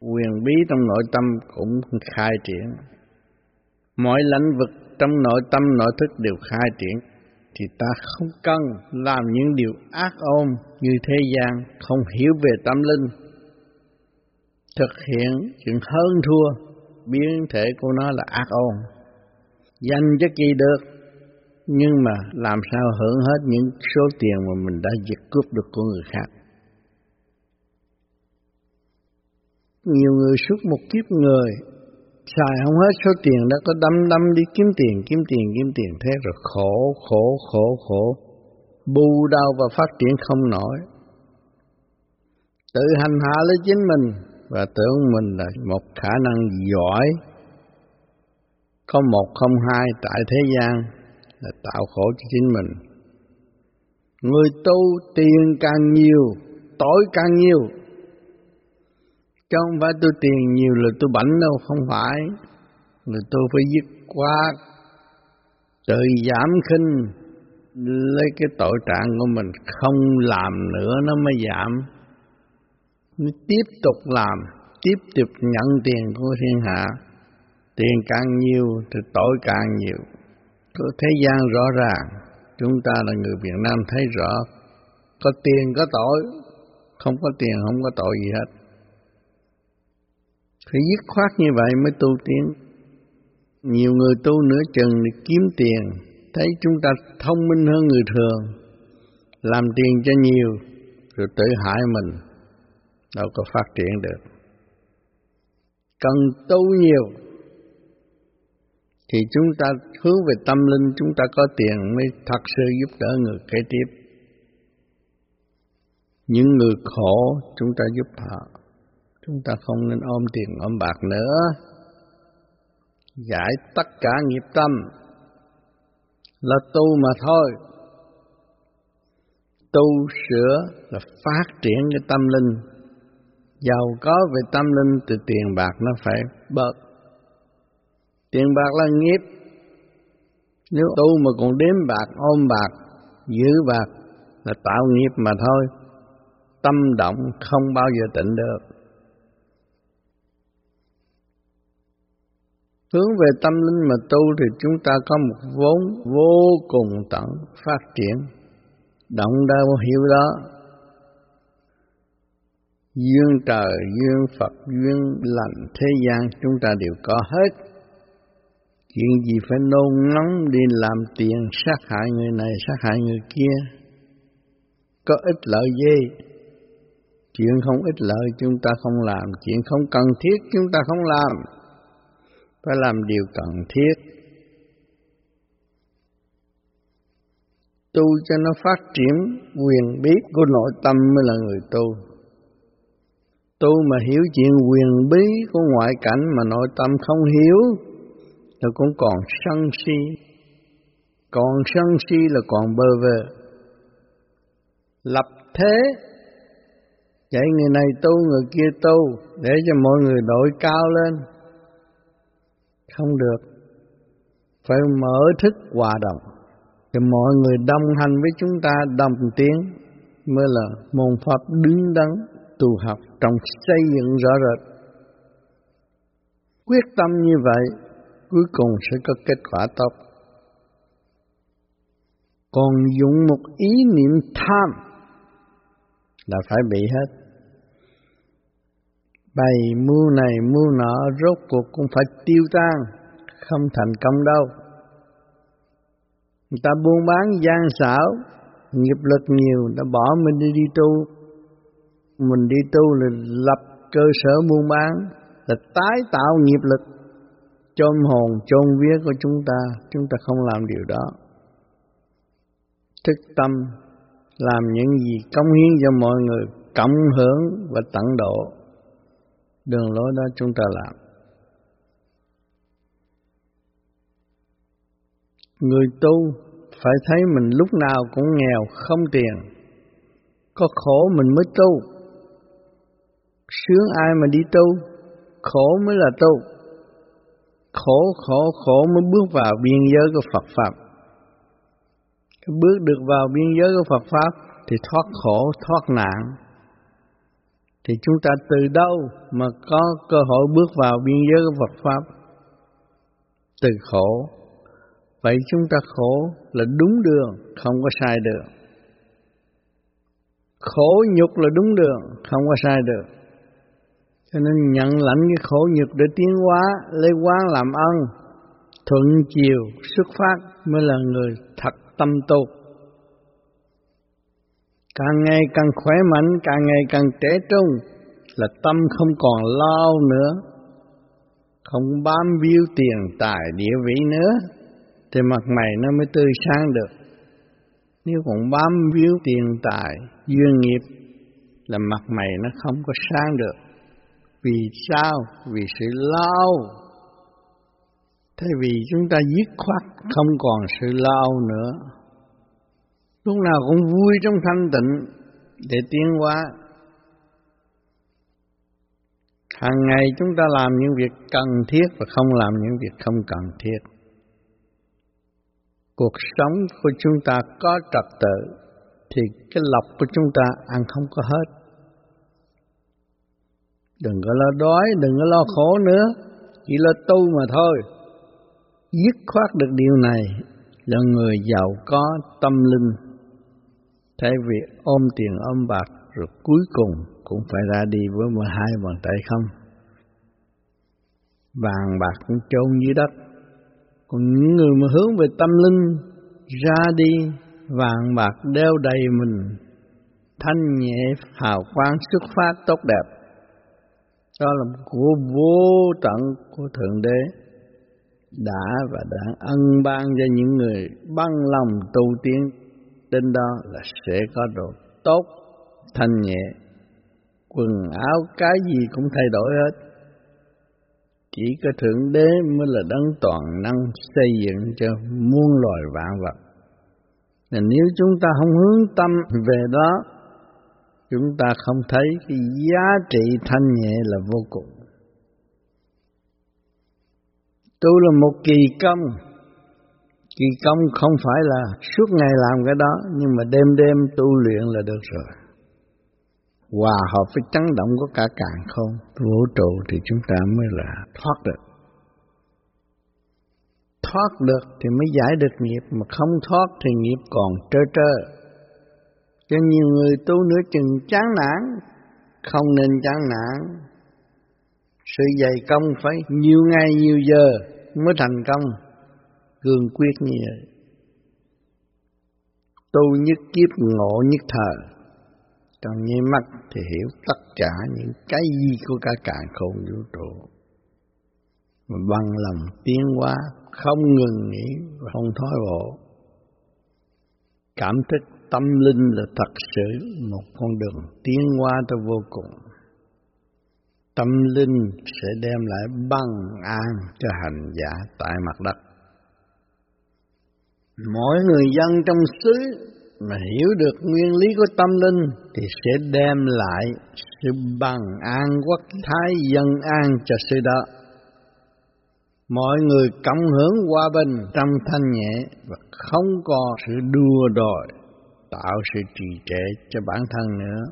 quyền bí trong nội tâm cũng khai triển. Mọi lãnh vực trong nội tâm nội thức đều khai triển, thì ta không cần làm những điều ác ôn như thế gian, không hiểu về tâm linh. Thực hiện chuyện hơn thua, biến thể của nó là ác ôn danh chất gì được nhưng mà làm sao hưởng hết những số tiền mà mình đã giật cướp được của người khác nhiều người suốt một kiếp người xài không hết số tiền đã có đâm đâm đi kiếm tiền kiếm tiền kiếm tiền thế rồi khổ khổ khổ khổ bù đau và phát triển không nổi tự hành hạ lấy chính mình và tưởng mình là một khả năng giỏi có một không hai tại thế gian là tạo khổ cho chính mình. Người tu tiền càng nhiều, tội càng nhiều. Chứ không phải tôi tiền nhiều là tôi bảnh đâu, không phải. là tôi phải dứt qua tự giảm khinh lấy cái tội trạng của mình không làm nữa nó mới giảm. Nó tiếp tục làm, tiếp tục nhận tiền của thiên hạ Tiền càng nhiều thì tội càng nhiều. Có thế gian rõ ràng, chúng ta là người Việt Nam thấy rõ có tiền có tội không có tiền không có tội gì hết phải dứt khoát như vậy mới tu tiến. Nhiều người tu nửa chừng để kiếm tiền. Thấy chúng ta thông minh hơn người thường. Làm tiền cho nhiều, rồi tự hại mình. Đâu có phát triển được. Cần tu nhiều, thì chúng ta hướng về tâm linh, chúng ta có tiền mới thật sự giúp đỡ người kế tiếp. Những người khổ, chúng ta giúp họ chúng ta không nên ôm tiền, ôm bạc nữa. Giải tất cả nghiệp tâm là tu mà thôi. Tu sửa là phát triển cái tâm linh. Giàu có về tâm linh từ tiền bạc nó phải bớt. Tiền bạc là nghiệp. Nếu tu mà còn đếm bạc, ôm bạc, giữ bạc là tạo nghiệp mà thôi. Tâm động không bao giờ tịnh được. Hướng về tâm linh mà tu thì chúng ta có một vốn vô cùng tận phát triển. Động đâu hiểu đó. Duyên trời, duyên Phật, duyên lành thế gian chúng ta đều có hết. Chuyện gì phải nôn nóng đi làm tiền sát hại người này, sát hại người kia. Có ích lợi gì? Chuyện không ích lợi chúng ta không làm, chuyện không cần thiết chúng ta không làm phải làm điều cần thiết. Tu cho nó phát triển quyền bí của nội tâm mới là người tu. Tu mà hiểu chuyện quyền bí của ngoại cảnh mà nội tâm không hiểu thì cũng còn sân si. Còn sân si là còn bơ vơ. Lập thế vậy người này tu, người kia tu để cho mọi người đội cao lên không được. Phải mở thức hòa đồng, thì mọi người đồng hành với chúng ta đồng tiếng, mới là môn pháp đứng đắn tu học trong xây dựng rõ rệt. Quyết tâm như vậy, cuối cùng sẽ có kết quả tốt. Còn dùng một ý niệm tham là phải bị hết bày mưu này mưu nọ rốt cuộc cũng phải tiêu tan, không thành công đâu. Người ta buôn bán gian xảo, nghiệp lực nhiều, đã bỏ mình đi đi tu. Mình đi tu là lập cơ sở buôn bán, là tái tạo nghiệp lực, chôn hồn, chôn vía của chúng ta, chúng ta không làm điều đó. Thức tâm, làm những gì công hiến cho mọi người, cộng hưởng và tận độ đường lối đó chúng ta làm. Người tu phải thấy mình lúc nào cũng nghèo, không tiền. Có khổ mình mới tu. Sướng ai mà đi tu, khổ mới là tu. Khổ khổ khổ mới bước vào biên giới của Phật Pháp. Bước được vào biên giới của Phật Pháp thì thoát khổ, thoát nạn thì chúng ta từ đâu mà có cơ hội bước vào biên giới của Phật Pháp? Từ khổ. Vậy chúng ta khổ là đúng đường, không có sai đường. Khổ nhục là đúng đường, không có sai được. Cho nên nhận lãnh cái khổ nhục để tiến hóa, lấy quán làm ân, thuận chiều, xuất phát mới là người thật tâm tu càng ngày càng khỏe mạnh, càng ngày càng trẻ trung, là tâm không còn lao nữa, không bám víu tiền tài địa vị nữa, thì mặt mày nó mới tươi sáng được. Nếu còn bám víu tiền tài, duyên nghiệp, là mặt mày nó không có sáng được. Vì sao? Vì sự lao. Thế vì chúng ta dứt khoát không còn sự lao nữa lúc nào cũng vui trong thanh tịnh để tiến hóa. Hàng ngày chúng ta làm những việc cần thiết và không làm những việc không cần thiết. Cuộc sống của chúng ta có trật tự thì cái lọc của chúng ta ăn không có hết. Đừng có lo đói, đừng có lo khổ nữa, chỉ lo tu mà thôi. Dứt khoát được điều này là người giàu có tâm linh Thay vì ôm tiền ôm bạc rồi cuối cùng cũng phải ra đi với một hai bàn tay không. Vàng bạc cũng chôn dưới đất. Còn những người mà hướng về tâm linh ra đi, vàng bạc đeo đầy mình, thanh nhẹ, hào quang, xuất phát tốt đẹp đó là của vô tận của thượng đế, đã và đã ân ban cho những người băng lòng tu tiến đến đó là sẽ có đồ tốt, thanh nhẹ. Quần áo cái gì cũng thay đổi hết. Chỉ có thượng đế mới là đấng toàn năng xây dựng cho muôn loài vạn vật. Nên nếu chúng ta không hướng tâm về đó, chúng ta không thấy cái giá trị thanh nhẹ là vô cùng. Tu là một kỳ công kỳ công không phải là suốt ngày làm cái đó, nhưng mà đêm đêm tu luyện là được rồi. Hòa hợp với chấn động của cả càng không, vũ trụ thì chúng ta mới là thoát được. Thoát được thì mới giải được nghiệp, mà không thoát thì nghiệp còn trơ trơ. Cho nhiều người tu nửa chừng chán nản, không nên chán nản. Sự dày công phải nhiều ngày nhiều giờ mới thành công cương quyết như vậy. Tu nhất kiếp ngộ nhất thời trong nháy mắt thì hiểu tất cả những cái gì của cả cạn khôn vũ trụ. Mà bằng lòng tiến hóa, không ngừng nghỉ và không thói bộ. Cảm thức tâm linh là thật sự một con đường tiến hóa tới vô cùng. Tâm linh sẽ đem lại bằng an cho hành giả tại mặt đất mỗi người dân trong xứ mà hiểu được nguyên lý của tâm linh thì sẽ đem lại sự bằng an quốc thái dân an cho xứ đó. Mọi người cộng hưởng hòa bình trong thanh nhẹ và không có sự đua đòi, tạo sự trì trệ cho bản thân nữa.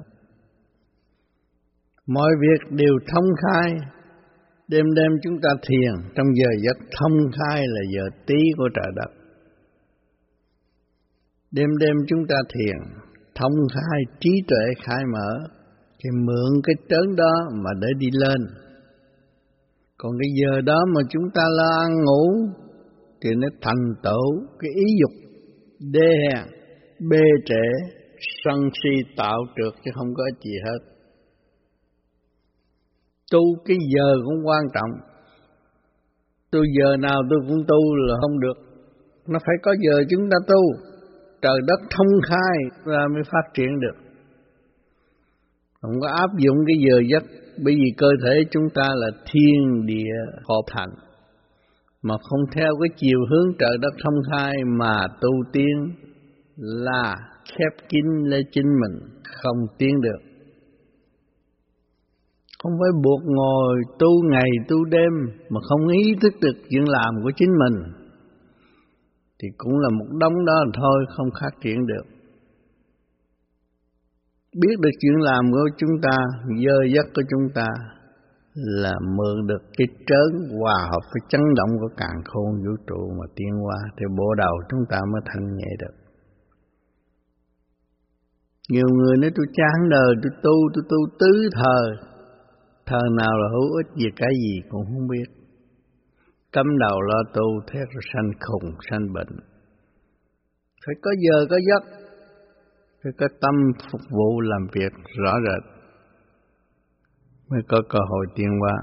Mọi việc đều thông khai, đêm đêm chúng ta thiền trong giờ giấc thông khai là giờ tí của trời đất đêm đêm chúng ta thiền, thông khai trí tuệ khai mở, thì mượn cái trớn đó mà để đi lên. Còn cái giờ đó mà chúng ta lo ăn ngủ, thì nó thành tựu cái ý dục, đê hèn bê trễ, sân si tạo trượt chứ không có gì hết. Tu cái giờ cũng quan trọng. Tu giờ nào tôi cũng tu là không được. Nó phải có giờ chúng ta tu trời đất thông khai ra mới phát triển được. Không có áp dụng cái giờ giấc, bởi vì cơ thể chúng ta là thiên địa hợp thành, mà không theo cái chiều hướng trời đất thông khai mà tu tiên là khép kín lấy chính mình, không tiến được. Không phải buộc ngồi tu ngày tu đêm mà không ý thức được chuyện làm của chính mình thì cũng là một đống đó thôi, không phát triển được. Biết được chuyện làm của chúng ta, dơ dắt của chúng ta là mượn được cái trớn hòa hợp với chấn động của càng khôn vũ trụ mà tiến qua thì bộ đầu chúng ta mới thanh nhẹ được. Nhiều người nói tôi chán đời, tôi tu tôi tu tứ thời. Thời nào là hữu ích về cái gì cũng không biết cấm đầu lo tu, thế rồi sanh khùng, sanh bệnh. Phải có giờ, có giấc. Phải có tâm phục vụ, làm việc rõ rệt. Mới có cơ hội tiến hóa.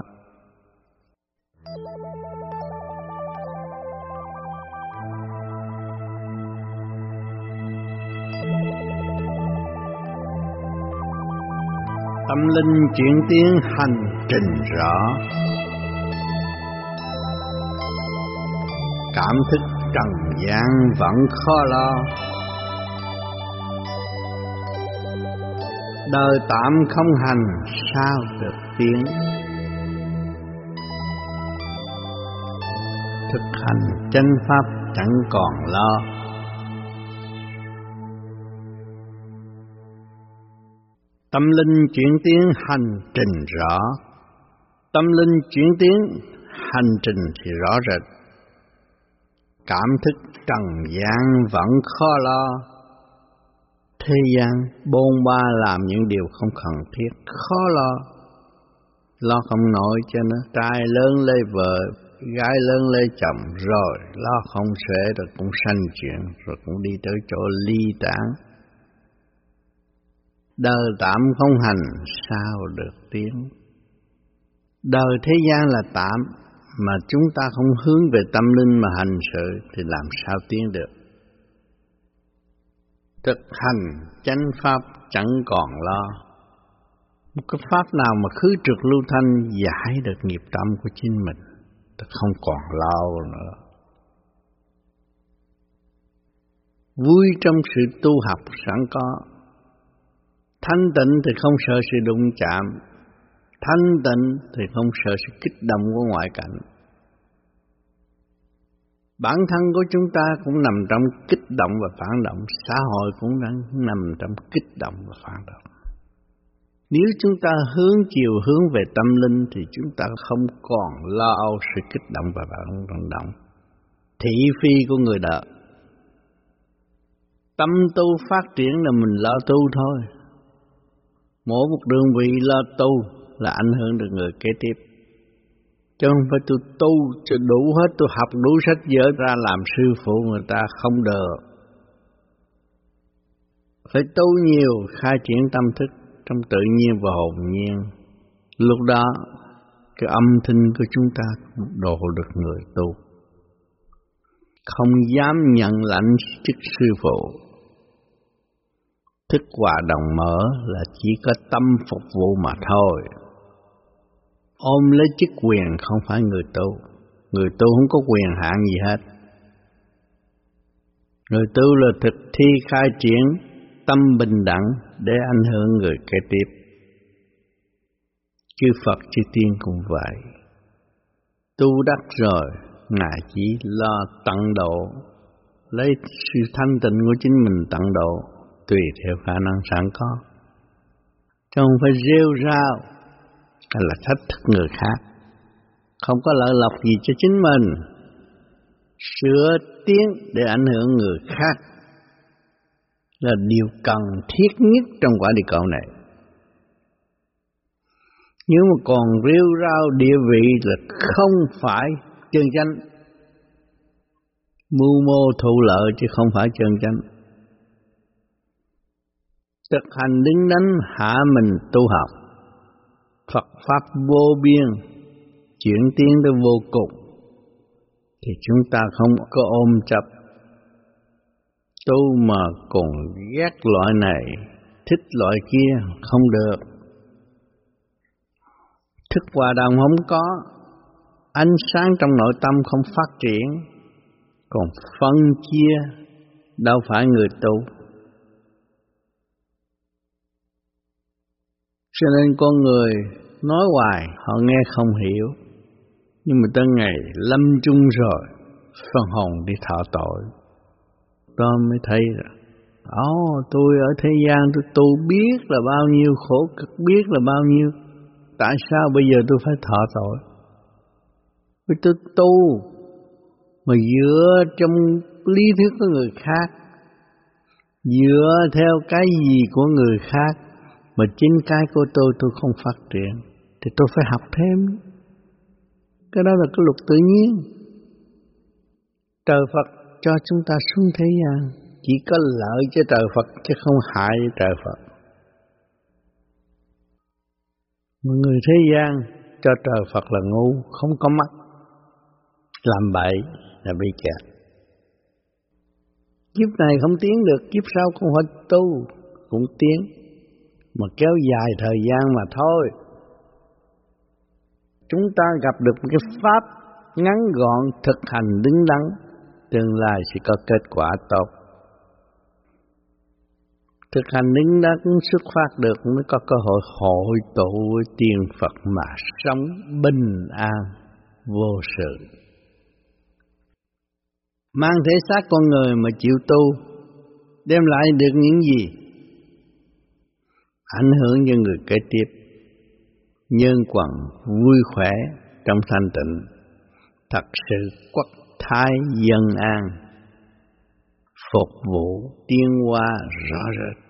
Tâm linh chuyển tiến hành trình rõ. Cảm thức trần gian vẫn khó lo. Đời tạm không hành, sao được tiến? Thực hành chân pháp chẳng còn lo. Tâm linh chuyển tiến hành trình rõ. Tâm linh chuyển tiến hành trình thì rõ rệt cảm thức trần gian vẫn khó lo. Thế gian bôn ba làm những điều không cần thiết, khó lo. Lo không nổi cho nó trai lớn lấy vợ, gái lớn lấy chồng rồi lo không xuể rồi cũng sanh chuyện rồi cũng đi tới chỗ ly tán. Đời tạm không hành sao được tiếng đời thế gian là tạm mà chúng ta không hướng về tâm linh mà hành sự, thì làm sao tiến được? Thực hành chánh pháp chẳng còn lo. Một cái pháp nào mà khứ trực lưu thanh giải được nghiệp tâm của chính mình, ta không còn lo nữa. Vui trong sự tu học sẵn có. Thanh tịnh thì không sợ sự đụng chạm thanh tịnh thì không sợ sự kích động của ngoại cảnh. Bản thân của chúng ta cũng nằm trong kích động và phản động. Xã hội cũng đang nằm trong kích động và phản động. Nếu chúng ta hướng chiều hướng về tâm linh thì chúng ta không còn lo âu sự kích động và phản động. Thị phi của người đời tâm tu phát triển là mình lo tu thôi. Mỗi một đường vị lo tu là ảnh hưởng được người kế tiếp. Chứ không phải tôi tu cho đủ hết, tôi học đủ sách vở ra làm sư phụ người ta không được phải tu nhiều, khai triển tâm thức trong tự nhiên và hồn nhiên. Lúc đó, cái âm thanh của chúng ta độ được người tu. Không dám nhận lãnh chức sư phụ. Thức hòa đồng mở là chỉ có tâm phục vụ mà thôi. Ôm lấy chức quyền không phải người tu. Người tu không có quyền hạn gì hết. Người tu là thực thi khai triển tâm bình đẳng để ảnh hưởng người kế tiếp. Chư Phật chư Tiên cũng vậy. Tu đắc rồi, Ngài chỉ lo tận độ, lấy sự thanh tịnh của chính mình tận độ tùy theo khả năng sẵn có. Chứ không phải rêu rao hay là thách thức người khác. Không có lợi lộc gì cho chính mình. Sửa tiếng để ảnh hưởng người khác là điều cần thiết nhất trong quả địa cầu này. Nếu mà còn rêu rao địa vị là không phải chân chánh. Mưu mô thụ lợi chứ không phải chân chánh thực hành đứng đắn hạ mình tu học Phật Pháp vô biên, chuyển tiến tới vô cùng, thì chúng ta không có ôm chấp tu mà còn ghét loại này, thích loại kia không được. Thức hòa đồng không có, ánh sáng trong nội tâm không phát triển, còn phân chia, đâu phải người tu. Cho nên con người nói hoài họ nghe không hiểu. Nhưng mà tới ngày lâm chung rồi, phần hồn đi thọ tội. Đó mới thấy là, Ồ, oh, tôi ở thế gian tôi tu biết là bao nhiêu khổ cực, biết là bao nhiêu. Tại sao bây giờ tôi phải thọ tội? Vì tôi tu mà dựa trong lý thuyết của người khác, dựa theo cái gì của người khác mà chính cái của tôi tôi không phát triển, thì tôi phải học thêm. Cái đó là cái luật tự nhiên. Trời Phật cho chúng ta xuống thế gian, chỉ có lợi cho trời Phật, chứ không hại cho trời Phật. Mà người thế gian cho trời Phật là ngu, không có mắt. Làm bậy là bị kẹt. Kiếp này không tiến được, kiếp sau cũng phải tu, cũng tiến mà kéo dài thời gian mà thôi. Chúng ta gặp được một cái pháp ngắn gọn thực hành đứng đắn, tương lai sẽ có kết quả tốt. Thực hành đứng đắn xuất phát được mới có cơ hội hội tụ với tiền Phật mà sống bình an, vô sự. Mang thể xác con người mà chịu tu, đem lại được những gì? Ảnh hưởng cho người kế tiếp. Nhân quần vui khỏe trong thanh tịnh, thật sự quốc thái dân an. Phục vụ tiên hoa rõ rệt,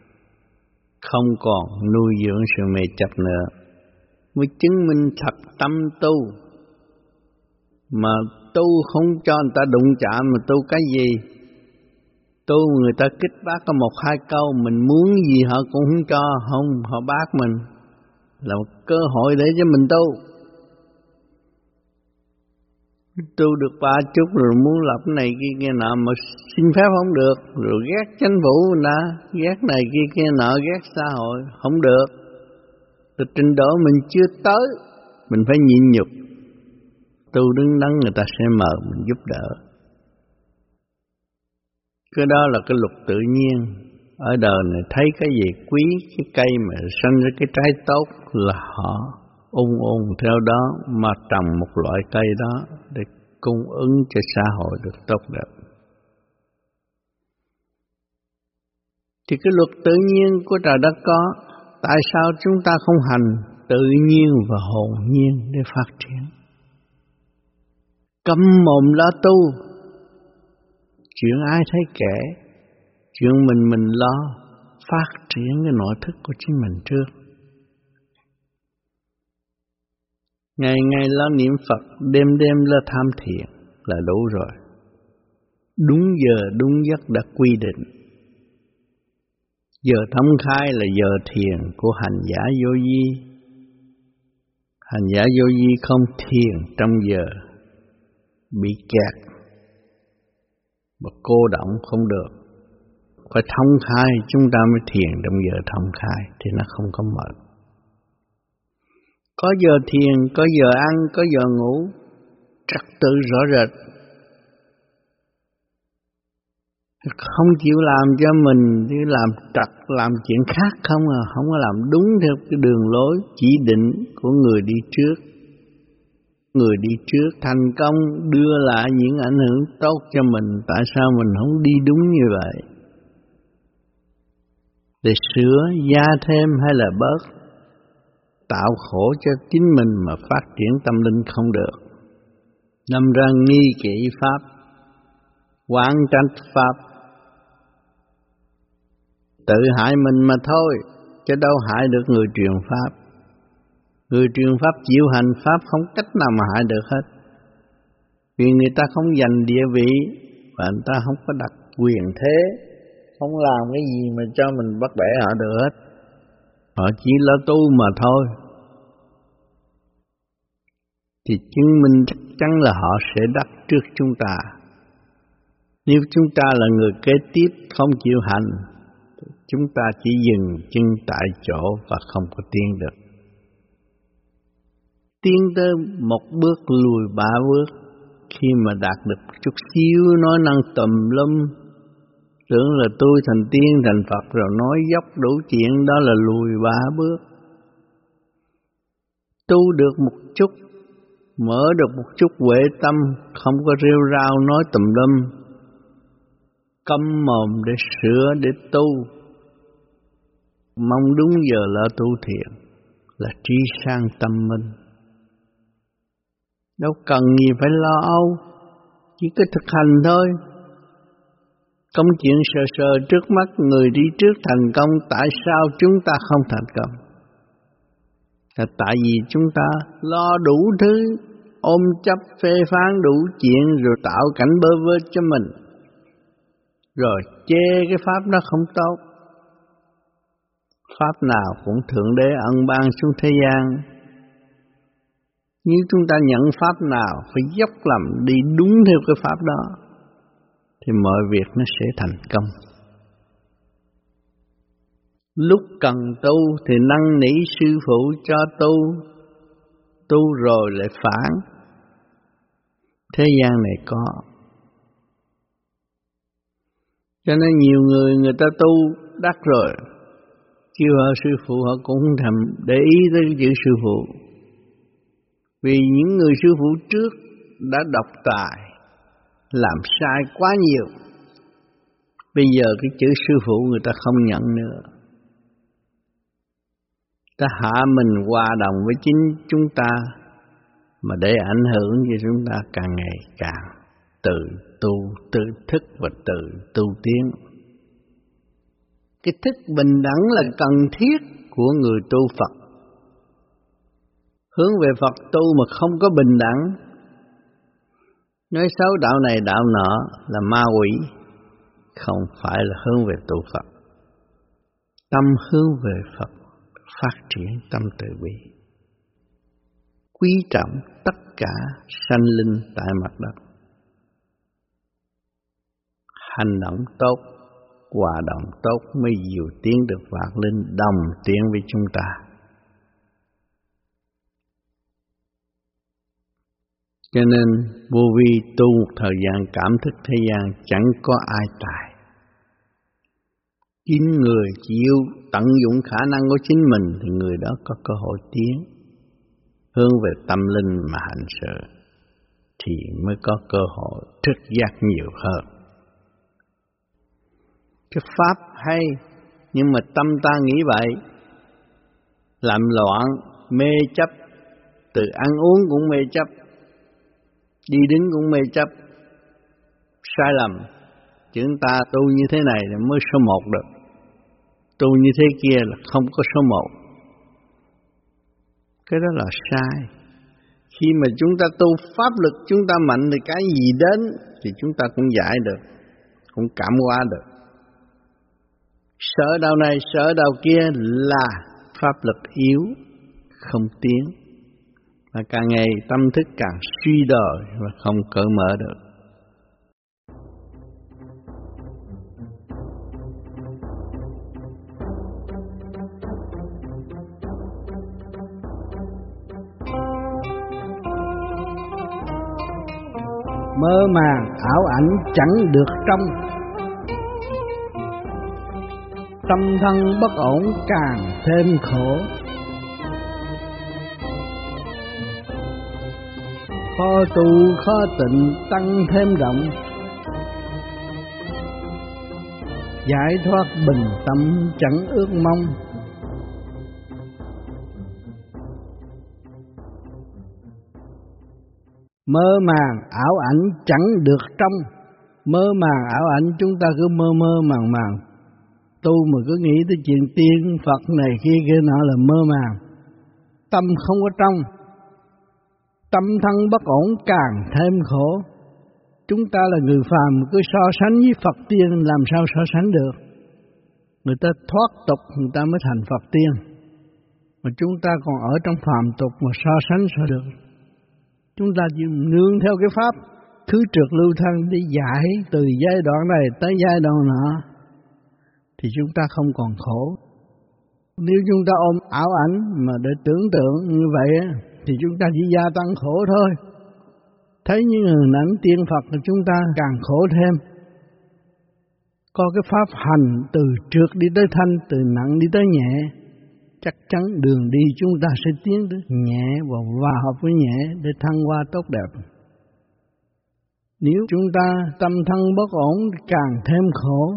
không còn nuôi dưỡng sự mê chấp nữa, mới chứng minh thật tâm tu. Mà tu không cho người ta đụng chạm, mà tu cái gì? Tu người ta kích bác có một hai câu, mình muốn gì họ cũng không cho, không, họ bác mình. Là một cơ hội để cho mình tu. Tu được ba chút rồi muốn lập này kia kia nọ, mà xin phép không được. Rồi ghét chính phủ nè ghét này kia kia nọ, ghét xã hội, không được. Từ trình độ mình chưa tới, mình phải nhịn nhục. Tu đứng đắn người ta sẽ mời, mình giúp đỡ cái đó là cái luật tự nhiên ở đời này thấy cái gì quý cái cây mà sinh ra cái trái tốt là họ ung ung theo đó mà trồng một loại cây đó để cung ứng cho xã hội được tốt đẹp. Thì cái luật tự nhiên của trời đất có, tại sao chúng ta không hành tự nhiên và hồn nhiên để phát triển? Cấm mồm lá tu, chuyện ai thấy kể, chuyện mình mình lo, phát triển cái nội thức của chính mình trước. Ngày ngày lo niệm Phật, đêm đêm lo tham thiền là đủ rồi. Đúng giờ đúng giấc đã quy định. Giờ thông khai là giờ thiền của hành giả vô vi. Hành giả vô vi không thiền trong giờ bị kẹt mà cô động không được. Phải thông khai chúng ta mới thiền trong giờ thông khai thì nó không có mệt. Có giờ thiền, có giờ ăn, có giờ ngủ, trật tự rõ rệt. Không chịu làm cho mình thì làm trật, làm chuyện khác không à, không có làm đúng theo cái đường lối chỉ định của người đi trước. Người đi trước thành công đưa lại những ảnh hưởng tốt cho mình, tại sao mình không đi đúng như vậy? Để sửa, gia thêm hay là bớt tạo khổ cho chính mình mà phát triển tâm linh không được. năm ra nghi kỵ Pháp, quán trách Pháp, tự hại mình mà thôi, chứ đâu hại được người truyền Pháp. Người truyền Pháp chịu hành Pháp không cách nào mà hại được hết. Vì người ta không giành địa vị và người ta không có đặt quyền thế, không làm cái gì mà cho mình bắt bẻ họ được hết. Họ chỉ là tu mà thôi thì chứng minh chắc chắn là họ sẽ đắc trước chúng ta. Nếu chúng ta là người kế tiếp không chịu hành, chúng ta chỉ dừng chân tại chỗ và không có tiến được. Tiến tới một bước lùi ba bước, khi mà đạt được chút xíu nói năng tùm lum, tưởng là tôi thành tiên thành Phật rồi nói dốc đủ chuyện đó là lùi ba bước. Tu được một chút mở được một chút huệ tâm, không có rêu rao nói tùm lum, câm mồm để sửa, để tu. Mong đúng giờ là tu thiện, là trí sang tâm minh. Đâu cần gì phải lo âu, chỉ có thực hành thôi. Công chuyện sờ sờ trước mắt người đi trước thành công, tại sao chúng ta không thành công? là tại vì chúng ta lo đủ thứ ôm chấp phê phán đủ chuyện rồi tạo cảnh bơ vơ cho mình rồi chê cái pháp nó không tốt pháp nào cũng thượng đế ân ban xuống thế gian nếu chúng ta nhận pháp nào phải dốc làm đi đúng theo cái pháp đó thì mọi việc nó sẽ thành công Lúc cần tu thì năn nỉ sư phụ cho tu, tu rồi lại phản. Thế gian này có. Cho nên nhiều người người ta tu đắc rồi, kêu họ sư phụ họ cũng thầm thèm để ý tới chữ sư phụ. Vì những người sư phụ trước đã độc tài, làm sai quá nhiều. Bây giờ cái chữ sư phụ người ta không nhận nữa ta hạ mình hòa đồng với chính chúng ta mà để ảnh hưởng cho chúng ta càng ngày càng tự tu tự thức và tự tu tiến cái thức bình đẳng là cần thiết của người tu Phật. Hướng về Phật tu mà không có bình đẳng, nói xấu đạo này đạo nọ là ma quỷ, không phải là hướng về tu Phật. Tâm hướng về Phật, phát triển tâm từ bi quý trọng tất cả sanh linh tại mặt đất. Hành động tốt, hòa động tốt mới dìu tiến được vạn linh đồng tiến với chúng ta. Cho nên vô vi tu một thời gian cảm thức thế gian chẳng có ai tài. Chính người chịu tận dụng khả năng của chính mình thì người đó có cơ hội tiến hướng về tâm linh mà hành sự thì mới có cơ hội thức giác nhiều hơn. Cái pháp hay, nhưng mà tâm ta nghĩ vậy, làm loạn, mê chấp, từ ăn uống cũng mê chấp đi đứng cũng mê chấp. Sai lầm. Chúng ta tu như thế này là mới số một được. Tu như thế kia là không có số một. Cái đó là sai. Khi mà chúng ta tu pháp lực, chúng ta mạnh thì cái gì đến thì chúng ta cũng giải được, cũng cảm hóa được. Sợ đau này sợ đau kia là pháp lực yếu, không tiến và càng ngày tâm thức càng suy đồi và không cởi mở được. Mơ màng ảo ảnh chẳng được trong. Tâm thân bất ổn càng thêm khổ. Khó tu khó tịnh tăng thêm động giải thoát bình tâm chẳng ước mong. Mơ màng ảo ảnh chẳng được trong. Mơ màng ảo ảnh chúng ta cứ mơ mơ màng màng. Tu mà cứ nghĩ tới chuyện tiên Phật này kia kia nọ là mơ màng. Tâm không có trong tâm thân bất ổn càng thêm khổ. Chúng ta là người phàm, cứ so sánh với Phật tiên, làm sao so sánh được? Người ta thoát tục, người ta mới thành Phật tiên. Mà chúng ta còn ở trong phàm tục mà so sánh sao được? Chúng ta chỉ nương theo cái pháp, thứ trượt lưu thân đi giải từ giai đoạn này tới giai đoạn nọ, thì chúng ta không còn khổ. Nếu chúng ta ôm ảo ảnh mà để tưởng tượng như vậy thì chúng ta chỉ gia tăng khổ thôi thấy những người ảnh tiên Phật thì chúng ta càng khổ thêm có cái pháp hành từ trượt đi tới thanh từ nặng đi tới nhẹ chắc chắn đường đi chúng ta sẽ tiến tới nhẹ và hòa hợp với nhẹ để thăng hoa tốt đẹp. Nếu chúng ta tâm thân bất ổn càng thêm khổ,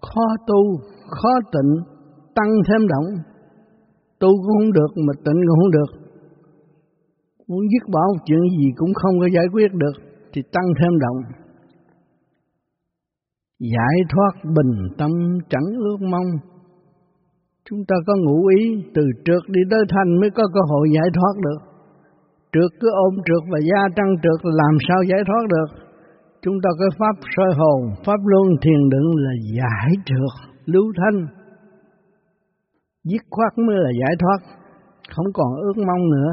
khó tu, khó tịnh, tăng thêm động. Tu cũng không được mà tịnh cũng không được. Muốn dứt bỏ một chuyện gì cũng không có giải quyết được thì tăng thêm động. Giải thoát bình tâm chẳng ước mong Chúng ta có ngụ ý từ trượt đi tới thanh mới có cơ hội giải thoát được. Trượt cứ ôm trượt và gia tăng trượt làm sao giải thoát được. Chúng ta có pháp soi hồn, pháp luân thiền định là giải trượt, lưu thanh. Dứt khoát mới là giải thoát, không còn ước mong nữa.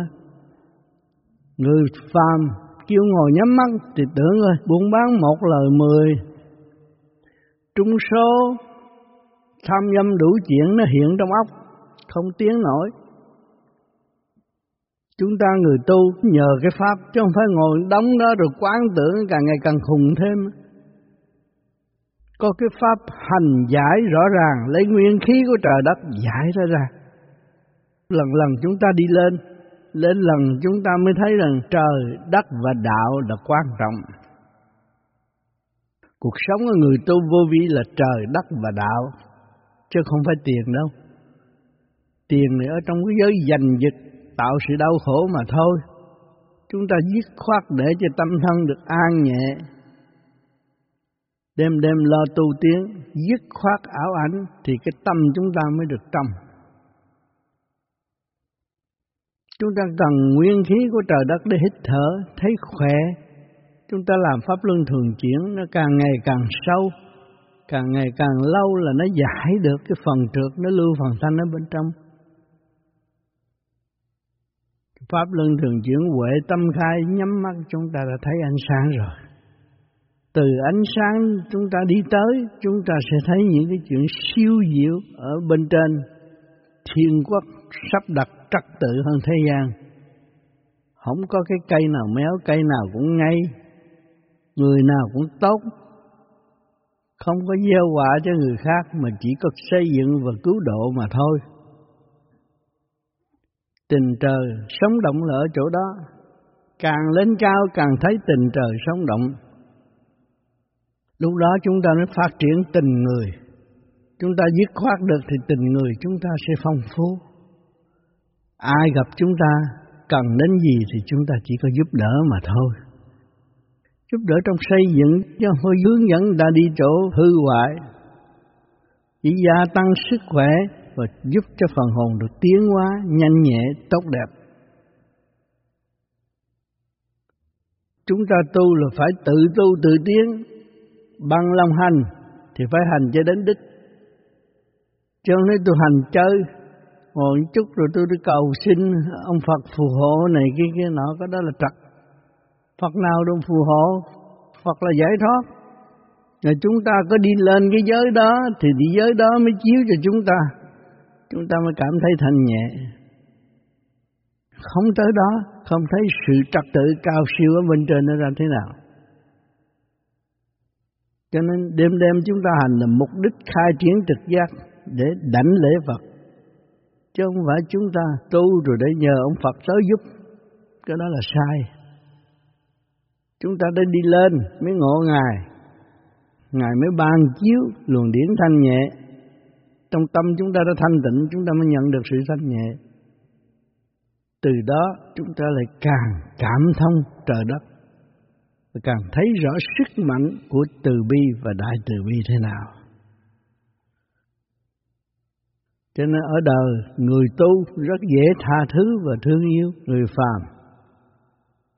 Người phàm kêu ngồi nhắm mắt thì tưởng rồi buôn bán một lời mười. Trung số, tham dâm đủ chuyện nó hiện trong óc, không tiếng nổi. Chúng ta người tu nhờ cái pháp chứ không phải ngồi đóng đó rồi quán tưởng càng ngày càng khùng thêm. Có cái pháp hành giải rõ ràng, lấy nguyên khí của trời đất giải ra ra. Lần lần chúng ta đi lên lên lần chúng ta mới thấy rằng trời đất và đạo là quan trọng cuộc sống của người tu vô vi là trời đất và đạo chứ không phải tiền đâu. Tiền thì ở trong cái giới giành giật tạo sự đau khổ mà thôi. Chúng ta dứt khoát để cho tâm thân được an nhẹ. Đêm đêm lo tu tiến, dứt khoát ảo ảnh thì cái tâm chúng ta mới được trong. Chúng ta cần nguyên khí của trời đất để hít thở, thấy khỏe. Chúng ta làm pháp luân thường chuyển, nó càng ngày càng sâu, càng ngày càng lâu là nó giải được cái phần trượt, nó lưu phần thanh ở bên trong. Pháp luân thường chuyển huệ tâm khai, nhắm mắt chúng ta đã thấy ánh sáng rồi. Từ ánh sáng chúng ta đi tới, chúng ta sẽ thấy những cái chuyện siêu diệu ở bên trên thiên quốc sắp đặt trật tự hơn thế gian. Không có cái cây nào méo, cây nào cũng ngay, người nào cũng tốt, không có gieo quả cho người khác mà chỉ có xây dựng và cứu độ mà thôi. Tình trời sống động là ở chỗ đó, càng lên cao càng thấy tình trời sống động. Lúc đó chúng ta mới phát triển tình người. Chúng ta dứt khoát được thì tình người chúng ta sẽ phong phú. Ai gặp chúng ta cần đến gì thì chúng ta chỉ có giúp đỡ mà thôi. Giúp đỡ trong xây dựng chứ không hướng dẫn đã đi chỗ hư hoại. Chỉ gia tăng sức khỏe và giúp cho phần hồn được tiến hóa nhanh nhẹ tốt đẹp. Chúng ta tu là phải tự tu tự tiến, bằng lòng hành thì phải hành cho đến đích. Chứ không nói tu hành chơi, ngồi chút rồi tôi đi cầu xin ông Phật phù hộ này kia kia nọ, cái đó là trật. Phật nào đâu phù hộ, Phật là giải thoát. Rồi chúng ta có đi lên cái giới đó thì đi giới đó mới chiếu cho chúng ta. Chúng ta mới cảm thấy thanh nhẹ. Không tới đó, không thấy sự trật tự cao siêu ở bên trên nó ra thế nào. Cho nên đêm đêm chúng ta hành là mục đích khai triển trực giác để đảnh lễ Phật. Chứ không phải chúng ta tu rồi để nhờ ông Phật tới giúp. Cái đó là sai. Chúng ta đã đi lên mới ngộ Ngài. Ngài mới ban chiếu luồng điển thanh nhẹ. Trong tâm chúng ta đã thanh tịnh, chúng ta mới nhận được sự thanh nhẹ. Từ đó chúng ta lại càng cảm thông trời đất và càng thấy rõ sức mạnh của từ bi và đại từ bi thế nào. Cho nên ở đời người tu rất dễ tha thứ và thương yêu người phàm.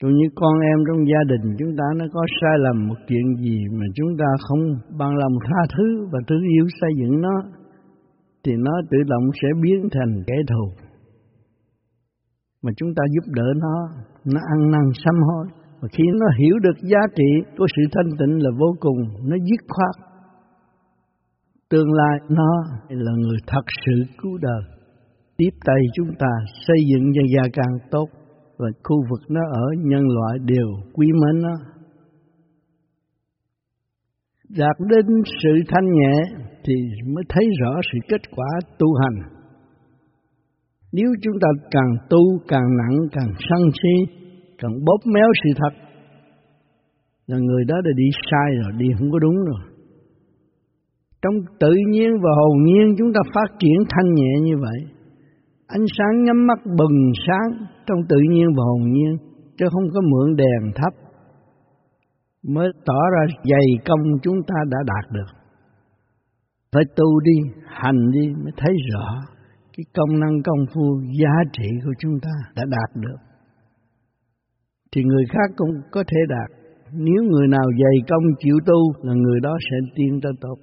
Cũng như con em trong gia đình chúng ta nó có sai lầm một chuyện gì mà chúng ta không bằng lòng tha thứ và thương yêu xây dựng nó thì nó tự động sẽ biến thành kẻ thù. Mà chúng ta giúp đỡ nó, nó ăn năn sám hối và khi nó hiểu được giá trị của sự thanh tịnh là vô cùng, nó dứt khoát. Tương lai, nó là người thật sự cứu đời. Tiếp tay chúng ta xây dựng cho gia càng tốt và khu vực nó ở nhân loại đều quý mến nó. Đạt đến sự thanh nhẹ thì mới thấy rõ sự kết quả tu hành. Nếu chúng ta càng tu càng nặng, càng sân si, càng bóp méo sự thật, là người đó đã đi sai rồi, đi không có đúng rồi trong tự nhiên và hồn nhiên chúng ta phát triển thanh nhẹ như vậy ánh sáng nhắm mắt bừng sáng trong tự nhiên và hồn nhiên, chứ không có mượn đèn thấp mới tỏ ra dày công chúng ta đã đạt được phải tu đi, hành đi mới thấy rõ cái công năng, công phu, giá trị của chúng ta đã đạt được thì người khác cũng có thể đạt. Nếu người nào dày công chịu tu là người đó sẽ tiên tới tốt.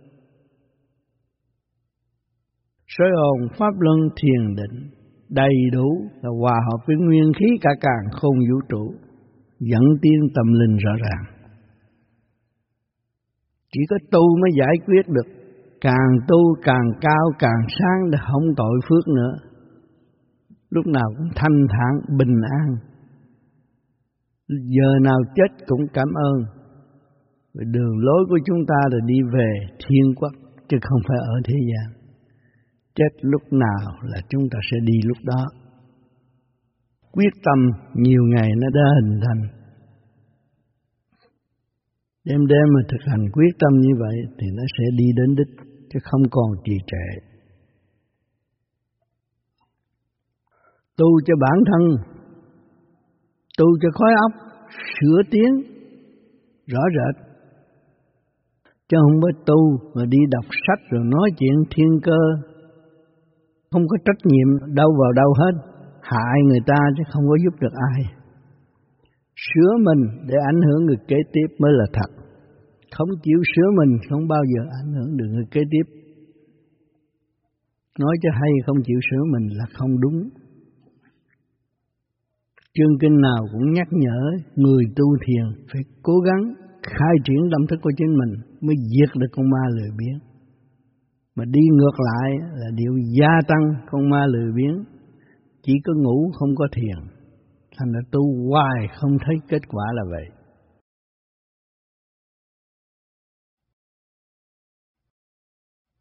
Soi hồn pháp luân thiền định. Đầy đủ là hòa hợp với nguyên khí cả càng không vũ trụ, dẫn tiến tâm linh rõ ràng. Chỉ có tu mới giải quyết được, càng tu càng cao càng sáng là không tội phước nữa. Lúc nào cũng thanh thản, bình an, giờ nào chết cũng cảm ơn. Đường lối của chúng ta là đi về thiên quốc chứ không phải ở thế gian chết lúc nào là chúng ta sẽ đi lúc đó. Quyết tâm nhiều ngày nó đã hình thành. Đêm đêm mà thực hành quyết tâm như vậy thì nó sẽ đi đến đích, chứ không còn trì trệ. Tu cho bản thân, tu cho khói óc sửa tiếng, rõ rệt. Chứ không phải tu mà đi đọc sách rồi nói chuyện thiên cơ không có trách nhiệm đâu vào đâu hết. Hại người ta chứ không có giúp được ai. Sửa mình để ảnh hưởng người kế tiếp mới là thật. Không chịu sửa mình không bao giờ ảnh hưởng được người kế tiếp. Nói cho hay không chịu sửa mình là không đúng. Chương kinh nào cũng nhắc nhở người tu thiền phải cố gắng khai triển tâm thức của chính mình mới diệt được con ma lười biếng mà đi ngược lại là điều gia tăng con ma lười biếng. Chỉ có ngủ không có thiền. Thành ra tu hoài không thấy kết quả là vậy.